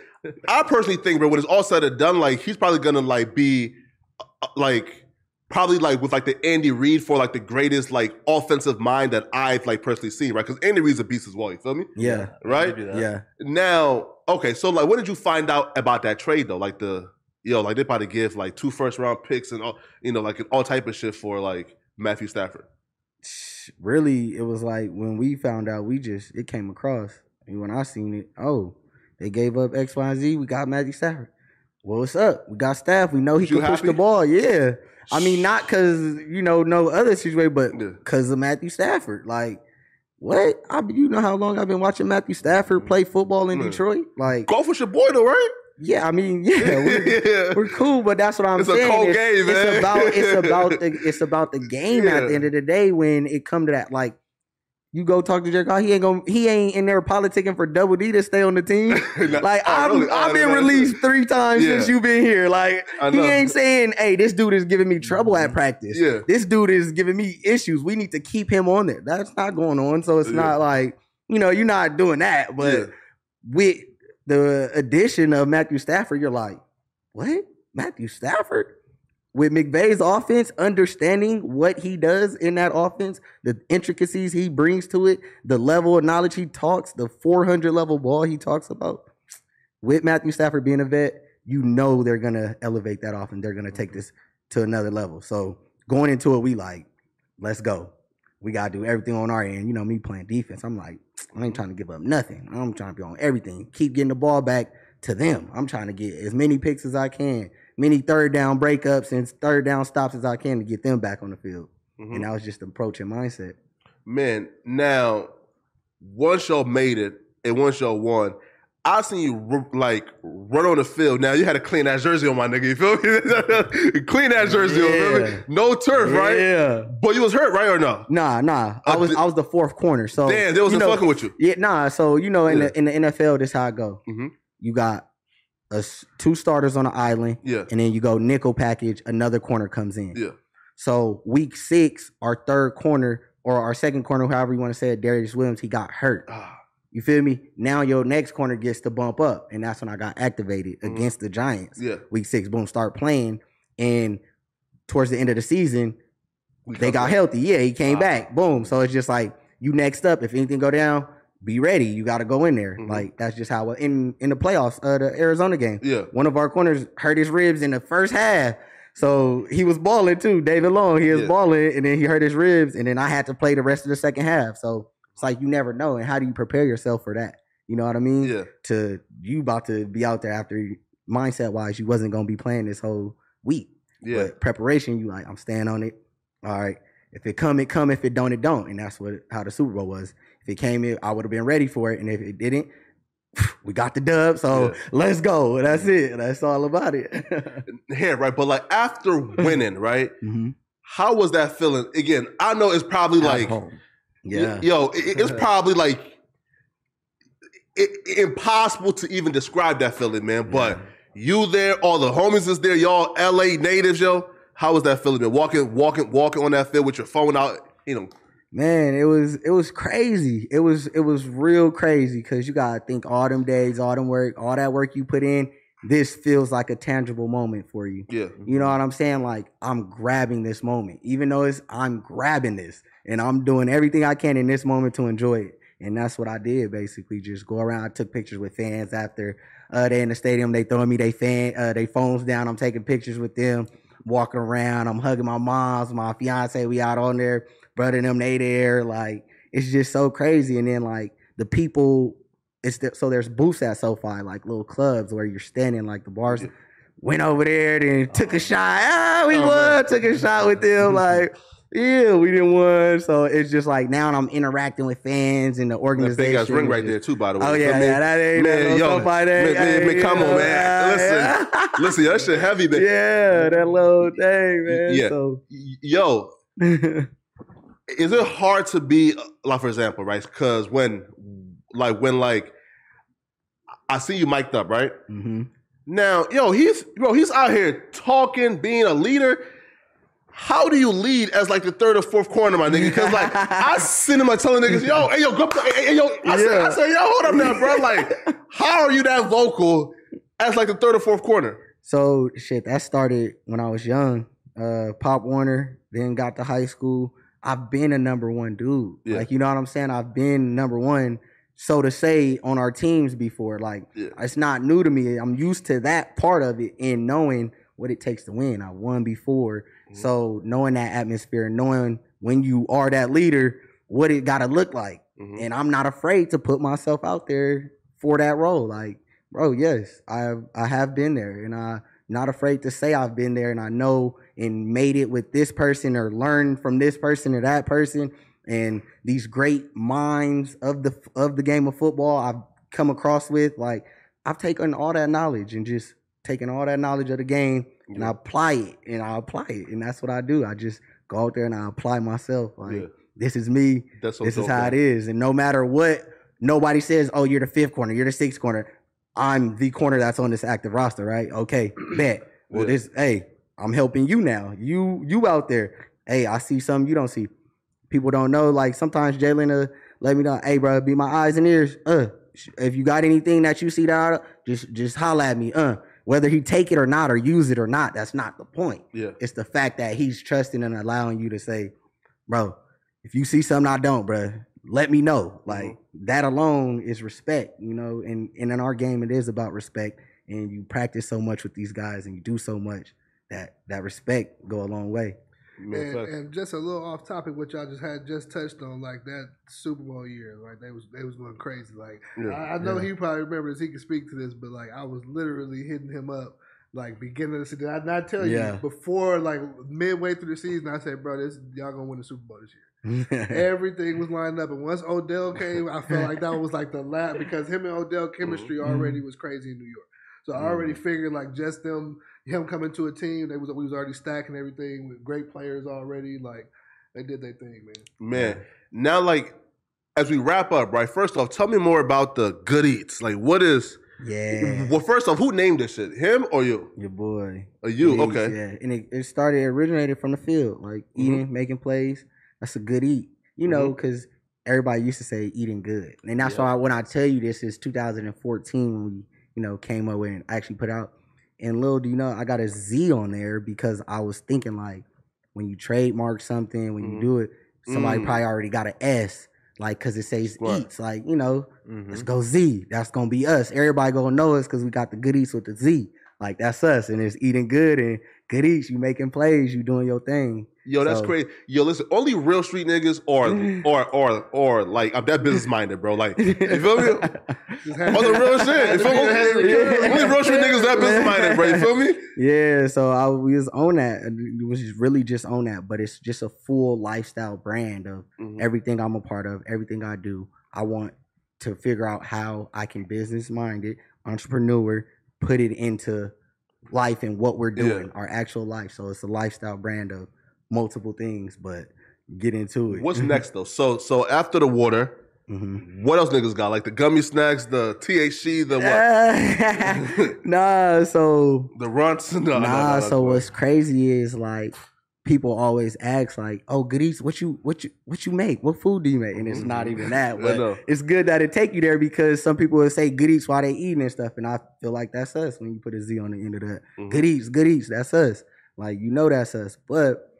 I personally think, bro, when it's all said and done, like he's probably gonna like be uh, like probably like with like the Andy Reid for like the greatest like offensive mind that I've like personally seen, right? Because Andy Reid's a beast as well. You feel me? yeah, Right? I'll give you that. yeah. Now, okay, so like, what did you find out about that trade though? Like the yo, like they probably give like two first round picks and all, you know, like all type of shit for like Matthew Stafford. really it was like when we found out we just it came across and when i seen it oh they gave up x y and z we got matthew stafford well, what's up? We got staff. We know he You can push the ball. Yeah. I mean, not because you know no other situation, but Yeah. because of Matthew Stafford. Like, what? I, you know how long I've been watching Matthew Stafford play football in Mm. Detroit? Like, Goff was your boy though, right? yeah. I mean, yeah, we're, Yeah. we're cool, but that's what I'm It's a saying. cold it's, game, man. it's about it's about the it's about the game at the end of the day when it come to that. Like, you go talk to Carr, he ain't going he ain't in there politicking for Double D to stay on the team. Like I'm, really? I've been released three times Yeah. since you've been here. Like he ain't saying, "Hey, this dude is giving me trouble at practice." Yeah. this dude is giving me issues. We need to keep him on there. That's not going on. So it's Yeah. not like you know you're not doing that. But Yeah. with the addition of Matthew Stafford, you're like, what? Matthew Stafford? With McVay's offense, understanding what he does in that offense, the intricacies he brings to it, the level of knowledge he talks, the 400 level ball he talks about, with Matthew Stafford being a vet, you know they're gonna elevate that offense. They're gonna take mm-hmm. this to another level. So going into it, we like, let's go. We gotta do everything on our end. You know, me playing defense, I'm like, I ain't trying to give up nothing. I'm trying to be on everything. Keep getting the ball back to them. I'm trying to get as many picks as I can, many third down breakups and third down stops as I can to get them back on the field. Mhm. And that was just the approach and mindset. Man, now once y'all made it and once y'all won, I seen you like run on the field. Now you had to clean that jersey on my nigga. You feel me? clean that jersey on. feel me? Yeah. No turf, right? Yeah. But you was hurt, right or no? Nah, nah. I was th- I was the fourth corner. So Damn, they wasn't know, fucking with you. Yeah, nah. So you know, in Yeah. the in the NFL, this how I go. Mhm. You got a two starters on the island, Yeah. and then you go nickel package. Another corner comes in. Yeah. So week six, our third corner or our second corner, however you want to say it, Darious Williams, he got hurt. Ah, You feel me? Now your next corner gets to bump up, and that's when I got activated Mhm. against the Giants. yeah. Week six, boom, start playing, and towards the end of the season, We they got back. healthy. Yeah, he came Wow. back. Boom. So it's just like you next up. If anything go down, be ready. You got to go in there. Mhm. Like that's just how. In in the playoffs, uh, the Arizona game, Yeah. one of our corners hurt his ribs in the first half. So he was balling too. David Long, he was Yeah. balling, and then he hurt his ribs, and then I had to play the rest of the second half. So it's like you never know. And how do you prepare yourself for that? You know what I mean? Yeah. To you about to be out there after mindset wise, you wasn't gonna be playing this whole week. Yeah. But preparation, you like, I'm staying on it. All right. If it come, it come. If it don't, it don't. And that's what how the Super Bowl was. If it came in, I would have been ready for it. And if it didn't, we got the dub. So Yeah. let's go. That's it. That's all about it. yeah, right? But like after winning, right? Mhm. How was that feeling? Again, I know it's probably At like home. Yeah. Yo, it, it's probably like it, impossible to even describe that feeling, man. But you there, all the homies is there, y'all LA natives, yo. How was that feeling, man? Walking, walking, walking on that field with your phone out, you know. Man, it was it was crazy. It was it was real crazy because you gotta think all them days, all them work, all that work you put in. This feels like a tangible moment for you. Yeah. You know what I'm saying? Like I'm grabbing this moment, even though it's I'm grabbing this, and I'm doing everything I can in this moment to enjoy it. And that's what I did basically. Just go around. I took pictures with fans after uh, they in the stadium. They throwing me they fan uh, they phones down. I'm taking pictures with them, walking around. I'm hugging my moms, my fiance. We out on there, brother and them they there. Like it's just so crazy. And then like the people, it's the, so there's booths at SoFi, like little clubs where you're standing, like the bars. Went over there, then took a shot. Ah, we Oh, won. man. Took a shot with them. Like, yeah, we didn't win. So it's just like now I'm interacting with fans and the organization. That big ass ring right there too, by the way. Oh yeah, feel me? yeah, that ain't man, yo, day. man, man, man, come on, man. Listen, listen, that shit heavy, man. Yeah, that little thing, man. Yeah. So Yo, is it hard to be like, for example, right? Because when, like, when like, I see you mic'd up, right? hmm Now, yo, he's bro, he's out here talking, being a leader. How do you lead as like the third or fourth corner, my nigga? Because like I send him, I telling niggas, yo, hey, yo, go, hey, hey, yo. I said, I Yeah. said, yo, hold up now, bro. Like, how are you that vocal as like the third or fourth corner? So shit, that started when I was young. Uh Pop Warner, then got to high school. I've been a number one dude. Yeah. Like you know what I'm saying? I've been number one, so to say, on our teams before. Like Yeah. it's not new to me. I'm used to that part of it and knowing what it takes to win. I won before. Mhm. So knowing that atmosphere, knowing when you are that leader, what it gotta look like. Mhm. And I'm not afraid to put myself out there for that role. Like bro, yes, I I have been there, and I not afraid to say I've been there, and I know and made it with this person or learned from this person or that person, and these great minds of the of the game of football I've come across with. Like I've taken all that knowledge and just taken all that knowledge of the game and I apply it, and I apply it, and that's what I do. I just go out there and I apply myself. Like Yeah. this is me. That's so this is how man. it is, and no matter what, nobody says, "Oh, you're the fifth corner, you're the sixth corner." I'm the corner that's on this active roster, right? Okay, bet. Well, Yeah. this, hey, I'm helping you now. You, you out there. Hey, I see something you don't see. People don't know. Like sometimes Jalen uh, let me know. Hey, bro, be my eyes and ears. Uh, if you got anything that you see that, I just, just holla at me. Uh, whether he take it or not or use it or not, that's not the point. Yeah. It's the fact that he's trusting and allowing you to say, bro, if you see something I don't, bro, let me know. Like mm-hmm. that alone is respect, you know. And, and in our game, it is about respect. And you practice so much with these guys, and you do so much that that respect go a long way. And, and just a little off topic, which I just had just touched on, like that Super Bowl year, like they was they was going crazy. Like Yeah. I, I know Yeah. he probably remembers, he can speak to this, but like I was literally hitting him up, like beginning of the season. Did I not tell Yeah. you before, like midway through the season? I said, bro, this y'all gonna win the Super Bowl this year. Everything was lined up, and once Odell came, I felt like that was like the last because him and Odell chemistry mm-hmm. already was crazy in New York. So I already mm-hmm. figured like just them, him coming to a team, they was we was already stacking everything with great players already. Like they did their thing, man. Man, now like as we wrap up, right? First off, tell me more about the good eats. Like, what is? yeah. Well, first off, who named this shit? Him or you? Your boy. Or you? Eats, okay. Yeah. And it, it started, it originated from the field, like mm-hmm. eating, making plays. That's a good eat, you know, because everybody used to say eating good. And that's why when I tell you this is 2014 when we, you know, came up with and actually put out. And little do you know, I got a Z on there because I was thinking like when you trademark something, when you Mhm. do it, somebody Mm. probably already got an S, like because it says Right. eats, like you know, Mhm. let's go Z. That's gonna be us. Everybody gonna know us because we got the good eats with the Z. Like that's us, and it's eating good and good eats. You making plays, you doing your thing. Yo, that's So- crazy. Yo, listen, only real street niggas or or or or like I'm that business minded, bro. Like, you feel me? Just On the real shit. You feel me? Only, only real street niggas that business minded, bro. You feel me? Yeah, so I we was on that. and It was just really just on that, but it's just a full lifestyle brand of Mhm. everything I'm a part of, everything I do. I want to figure out how I can business minded, entrepreneur, put it into life and what we're Yeah. doing, our actual life. So it's a lifestyle brand of multiple things, but get into it. What's next though? So so after the water, Mhm. what else niggas got? Like the gummy snacks, the THC, the what? nah, so The runts? No, no, no, nah, no, so what's crazy is like people always ask like, "Oh, goodies, what you what you what you make? What food do you make?" And it's not even that. But it's good that it take you there because some people will say goodies while they eating and stuff, and I feel like that's us when you put a Z on the end of that. Mhm. Goodies, eats, good eats, that's us. Like you know that's us. But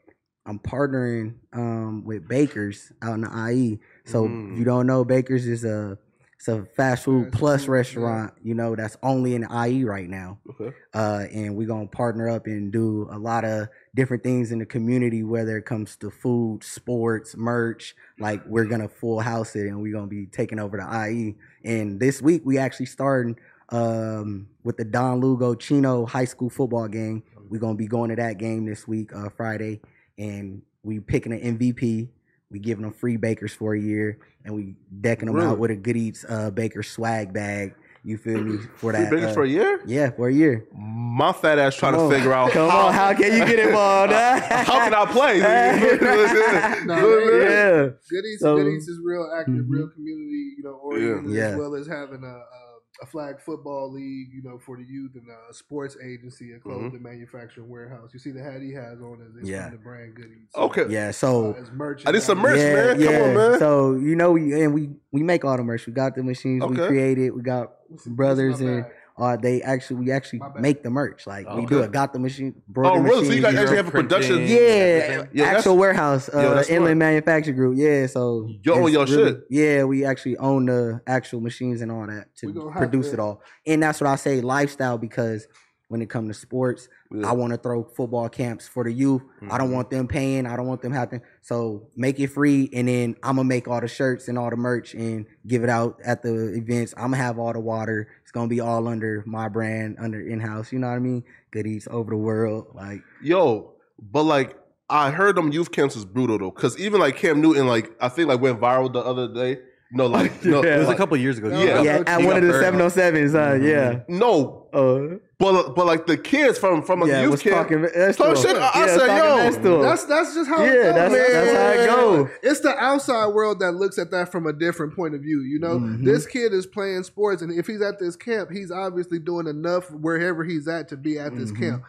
I'm partnering um, with Bakers out in the IE. So Mm. if you don't know, Bakers is a it's a fast food plus restaurant. You know that's only in IE right now Okay. uh, and we're gonna partner up and do a lot of different things in the community, whether it comes to food, sports, merch. Like we're gonna full house it, and we're gonna be taking over the IE. And this week we actually starting um, with the Don Lugo Chino High School football game. We're gonna be going to that game this week, uh, Friday, and we picking an MVP. We giving them free bakers for a year, and we decking them Really? out with a good eats uh, baker swag bag. You feel me for that, Free that? bakers uh, for a year? yeah, for a year. My fat ass trying Come to on. figure out Come how, on, how can you get involved? huh? how can I play? Nah, yeah. Goodies, So- Goodies is real active, Mhm. real community, you know, oriented Yeah. as well as having a, a a flag football league, you know, for the youth and a sports agency, a clothing manufacturing warehouse. You see the hat he has on is it's Yeah. from the brand Goodies. Okay. Yeah, Uh, so it's merch. I need some merch, yeah, man. Come yeah. on, man. So you know, we and we we make all the merch. We got the machines. We created. We got This brothers this is my and bag. Uh, they actually we actually make the merch. Like we do Okay. it. Got the machine. Oh, brought the really? So you guys actually have a production? Yeah, Yeah, actual warehouse, uh, Yo, Inland smart. Manufacturing Group. Yeah, so You own it's your shit? Yeah, we actually own the actual machines and all that to produce it all. And that's what I say, lifestyle, because when it comes to sports. Yeah. I want to throw football camps for the youth. I don't Mhm. want them paying. I don't want them having. So make it free, and then I'm gonna make all the shirts and all the merch and give it out at the events. I'm gonna have all the water. It's gonna be all under my brand, under in house. You know what I mean? Goodies over the world, like Yo, but like I heard them youth camps is brutal though, because even like Cam Newton, like I think like went viral the other day. No, like no, Yeah. It was a like- couple years ago. Yeah. Yeah, he at one of the 707s. Uh, yeah. no. Uh, But but like the kids from from a yeah, youth was camp, talking. That's talk to shit. him. I, I Yeah, said, yo, mess. That's that's just how. Yeah, it goes, that's- man. that's how it go. It's the outside world that looks at that from a different point of view. You know, Mhm. this kid is playing sports, and if he's at this camp, he's obviously doing enough wherever he's at to be at this Mhm. camp.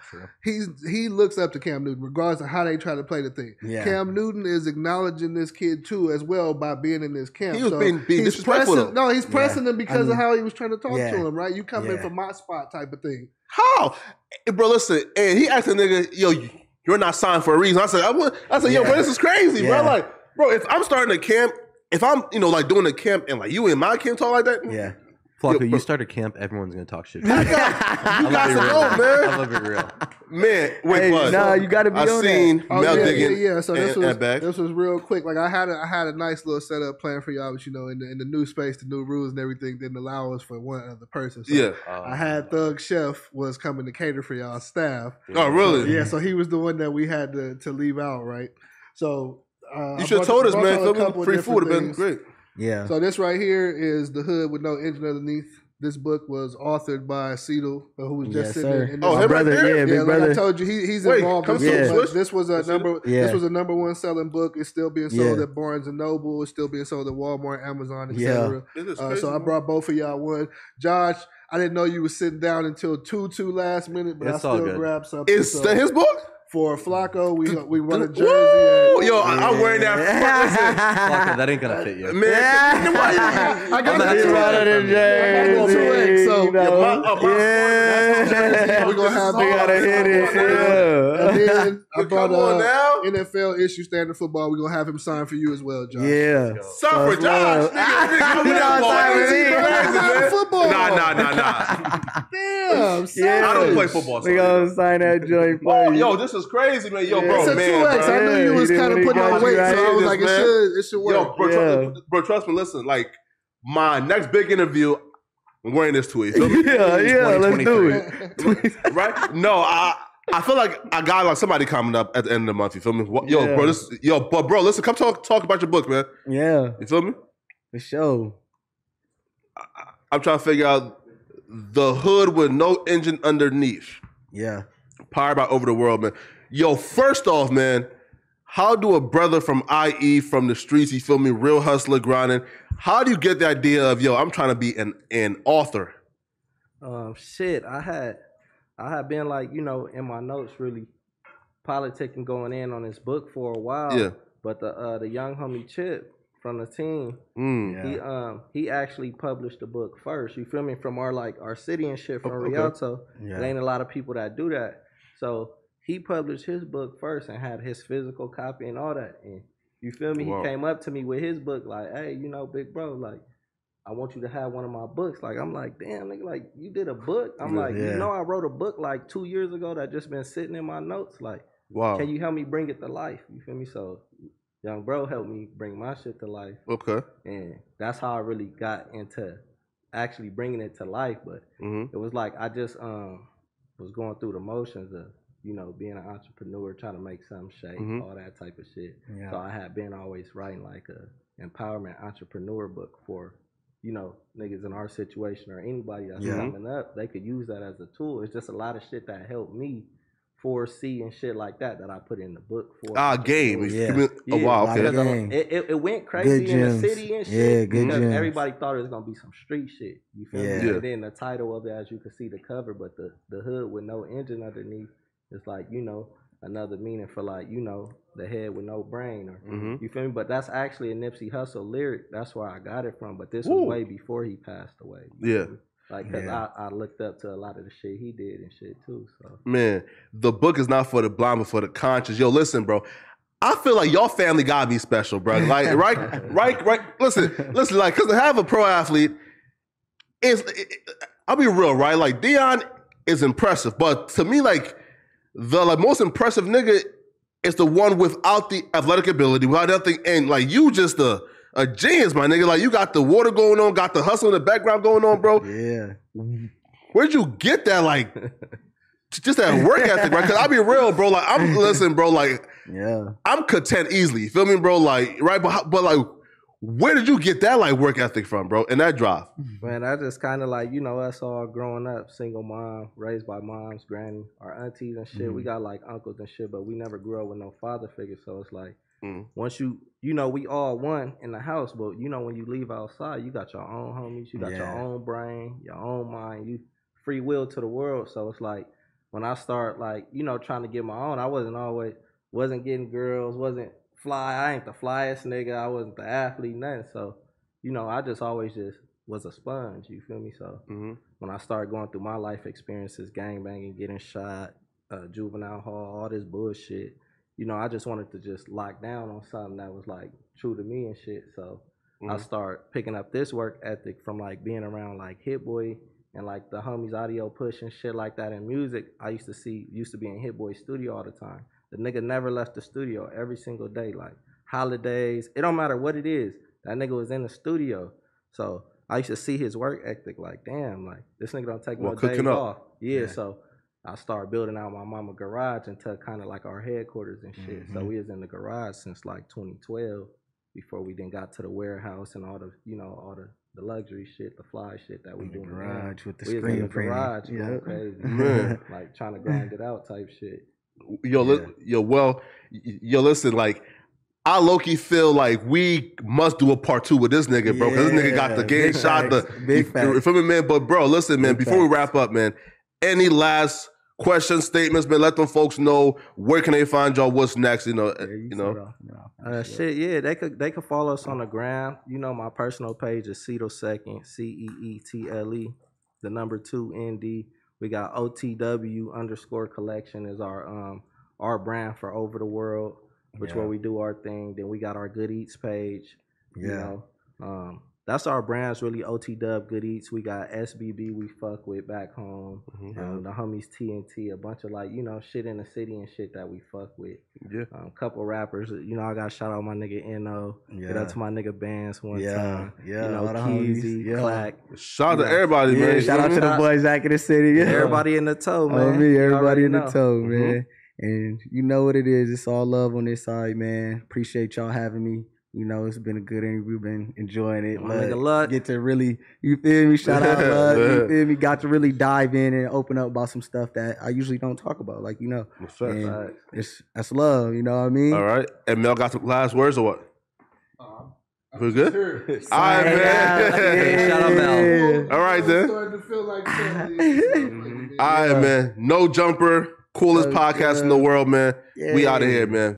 He's he looks up to Cam Newton, regardless of how they try to play the thing. Yeah. Cam Newton is acknowledging this kid too, as well, by being in this camp. He was being- being he's disrespectful pressing. No, he's pressing him because mean, of how he was trying to talk yeah. to him. Right? You come in Yeah. from my spot, type of thing. How, Eh, bro? Listen, and he asked the nigga, yo, you're not signed for a reason. I said, I, I said, yo, Yeah. bro, this is crazy, Yeah. bro. Like, bro, if I'm starting a camp, if I'm you know like doing a camp and like you in my camp talk like that, yeah. Flocko, Yo, you bro. start a camp, everyone's gonna talk shit. you got, you I'm got gonna know, man. I'm gonna be real. Man, wait, Hey, bud. nah, you gotta be I on that. seen Oh Mel yeah, digging. yeah, yeah. So this and, was and this was real quick. Like I had a, I had a nice little setup plan for y'all, but you know, in the in the new space, the new rules and everything didn't allow us for one other person. So Yeah. I had Thug Chef was coming to cater for y'all staff. Oh, really? Yeah, so he was the one that we had to to leave out, right? So uh, You should have told us, man. y'all a Feel me? couple Free food would have been great. Yeah. So this right here is the hood with no engine underneath. This book was authored by Cedal, who was just yes, sitting sir. in, in Oh, My him right brother, there? yeah, yeah, big like brother. I told you, he, he's Wait, involved in come so to much. This was a number. Yeah. This was a number one selling book. It's still being sold Yeah. at Barnes and Noble. It's still being sold at Walmart, Amazon, etc. This is Uh, so I brought both of y'all one. Josh, I didn't know you was sitting down until two two last minute, but It's I still grabbed something. Is So his book? For Flacco, we we won a jersey. Woo! and- Yo, I, I'm wearing that. Flocko, that ain't gonna fit you. Man, why I got I'm the not two doing X. that from you. I got the two X, so you know, my- uh, my- yeah. we gonna have We gotta hit it. And then I Come brought on uh, now. NFL issue standard football. We're gonna have him sign for you as well, Josh. Yeah. Son for Josh. Nigga, nigga, You I'm know that what I'm boy. saying? Crazy, man. Football. Nah, nah, nah, nah. Damn, Yeah. I don't play football. We gonna sign that joint for Oh, you. yo, this is crazy, man. Yo, Yeah, bro, it's a man, two X. bro. I knew you was kind of putting on weight, right so I was like, it should, it should work. Yo, bro, Yeah. trust, bro, trust me. Listen, like my next big interview, I'm wearing this to you. Feel me? yeah, yeah, let's do it. right? No, I I feel like I got like somebody coming up at the end of the month. You feel me? What- Yo, Yeah. bro, this yo, but bro, listen, come talk talk about your book, man. Yeah, You feel me? for sure. I'm trying to figure out the hood with no engine underneath. Yeah. Powered by Over the World, man. Yo, first off, man, how do a brother from IE from the streets, you feel me, real hustler grinding, how do you get the idea of yo, I'm trying to be an an author? Um, shit, I had, I had been like, you know, in my notes, really politicking going in on this book for a while. Yeah. But the uh, the young homie Chip from the team, Mm. he um he actually published the book first. You feel me? From our like our city and shit from Okay. Rialto. Yeah. It ain't a lot of people that do that. So he published his book first and had his physical copy and all that. And you feel me? Wow. He came up to me with his book, like, hey, you know, big bro, like, I want you to have one of my books. Like, I'm like, damn, nigga, like, you did a book? I'm Yeah. like, Yeah. you know, I wrote a book like two years ago that just been sitting in my notes. Like, Wow. can you help me bring it to life? You feel me? So, young bro helped me bring my shit to life. Okay. And that's how I really got into actually bringing it to life. But hmm it was like I just um was going through the motions of you know being an entrepreneur, trying to make something shake, Mhm. all that type of shit. Yeah. So I had been always writing like a empowerment entrepreneur book for you know niggas in our situation or anybody that's Yeah. coming up. They could use that as a tool. It's just a lot of shit that helped me foresee and shit like that that I put in the book for Ah, game. entrepreneurs. You Yeah. Oh, wow. Okay. a- because it, it, it went crazy in gems. the city and Yeah, shit. good because gems. everybody thought it was gonna be some street shit. You feel Yeah. me? Yeah. And then the title of it, as you can see the cover, but the the hood with no engine underneath, it's like you know another meaning for like you know the head with no brain or Mhm. you feel me. But that's actually a Nipsey Hussle lyric. That's where I got it from. But this Ooh. was way before he passed away. Yeah. feel me? Like, cause Yeah. I, I looked up to a lot of the shit he did and shit too. So Man, the book is not for the blind, but for the conscious. Yo, listen, bro. I feel like your family gotta be special, bro. Like, right, right, right. Listen, listen, like, cause to have a pro athlete is, it- I'll be real, right? Like Deayon is impressive. But to me, like the like most impressive nigga is the one without the athletic ability, without nothing, and like you just a a genius, my nigga. Like you got the water going on, got the hustle in the background going on, bro. Yeah. Where'd you get that? Like just that work ethic, right? Because I'll be real, bro. Like I'm listen, bro. Like Yeah. I'm content easily. You feel me, bro? Like right, but but like where did you get that like work ethic from, bro? And that drive. Man, I just kind of like you know us all growing up, single mom, raised by moms, granny, our aunties and shit. We mm-hmm. got like uncles and shit, but we never grew up with no father figure. So it's like Mm. once you you know we all one in the house, but you know when you leave outside, you got your own homies, you got your own brain, your own mind, you free will to the world. So it's like when I start like you know trying to get my own, I wasn't always wasn't getting girls, wasn't fly. I ain't the flyest nigga. I wasn't the athlete, nothing. So you know I just always just was a sponge. You feel me? So Mm-hmm. when I started going through my life experiences, gang banging, getting shot, uh, juvenile hall, all this bullshit, you know, I just wanted to just lock down on something that was like true to me and shit. So I Mhm. start picking up this work ethic from like being around like Hit Boy and like the homies audio push and shit like that in music. I used to see used to be in Hit Boy studio all the time. The nigga never left the studio every single day, like holidays. It don't matter what it is. That nigga was in the studio. So I used to see his work ethic like, damn, like this nigga don't take Well, no days up. off. Yeah, Yeah. so I started building out my mama garage into kind of like our headquarters and shit. So Mm-hmm. we was in the garage since like 2012 before we then got to the warehouse and all the you know all the the luxury shit, the fly shit that we In the doing now. garage with the we was in the printing. garage going Yeah. crazy, like trying to grind it out type shit. Yo, li- yo, well, yo, listen, like, I low key feel like we must do a part two with this nigga, bro. Because this nigga got the game big shot. The facts, big you- facts. you feel me, man? But bro, listen, man. Big before we wrap up, man, any last questions, statements, but Let them folks know where can they find y'all. What's next? You know, uh, you know. Uh, shit, yeah, they could they could follow us on the gram. You know, my personal page is Ceetle Second, C E E T L E, the number two N D. We got OTW underscore collection is our um our brand for over the world, which Yeah. where we do our thing. Then we got our Good Eats page. You Yeah. know, um, that's our brands really. OTW Good Eats. We got SBB we fuck with back home. Mhm. Um, the homies TNT, a bunch of like you know shit in the city and shit that we fuck with. Yeah. Um, couple rappers, you know, I got shout out my nigga No. Get Yeah. up to my nigga Bands one Yeah, time. yeah, You know, all Keezy, yeah. Clack. Shout out to everybody, Yeah, man. you shout out to the boys back in the city. Yeah. Everybody in the toe, man. Oh, me, everybody already in the know. toe, Mm-hmm. man. And you know what it is. It's all love on this side, man. Appreciate y'all having me. You know, it's been a good interview. Been enjoying it. My Love- nigga Luck. Get to really, you feel me? Shout out, love. You feel me? Got to really dive in and open up about some stuff that I usually don't talk about. Like you know, What's up? and Facts. it's that's love. You know what I mean? All right. And Mel got some last words or what? Uh, We good? Sure. All right, Sign out. man. Shout out Mel. All right, then. starting to feel like family. All right, man. No jumper. Coolest podcast in the world, man. We out of Yeah. here, man.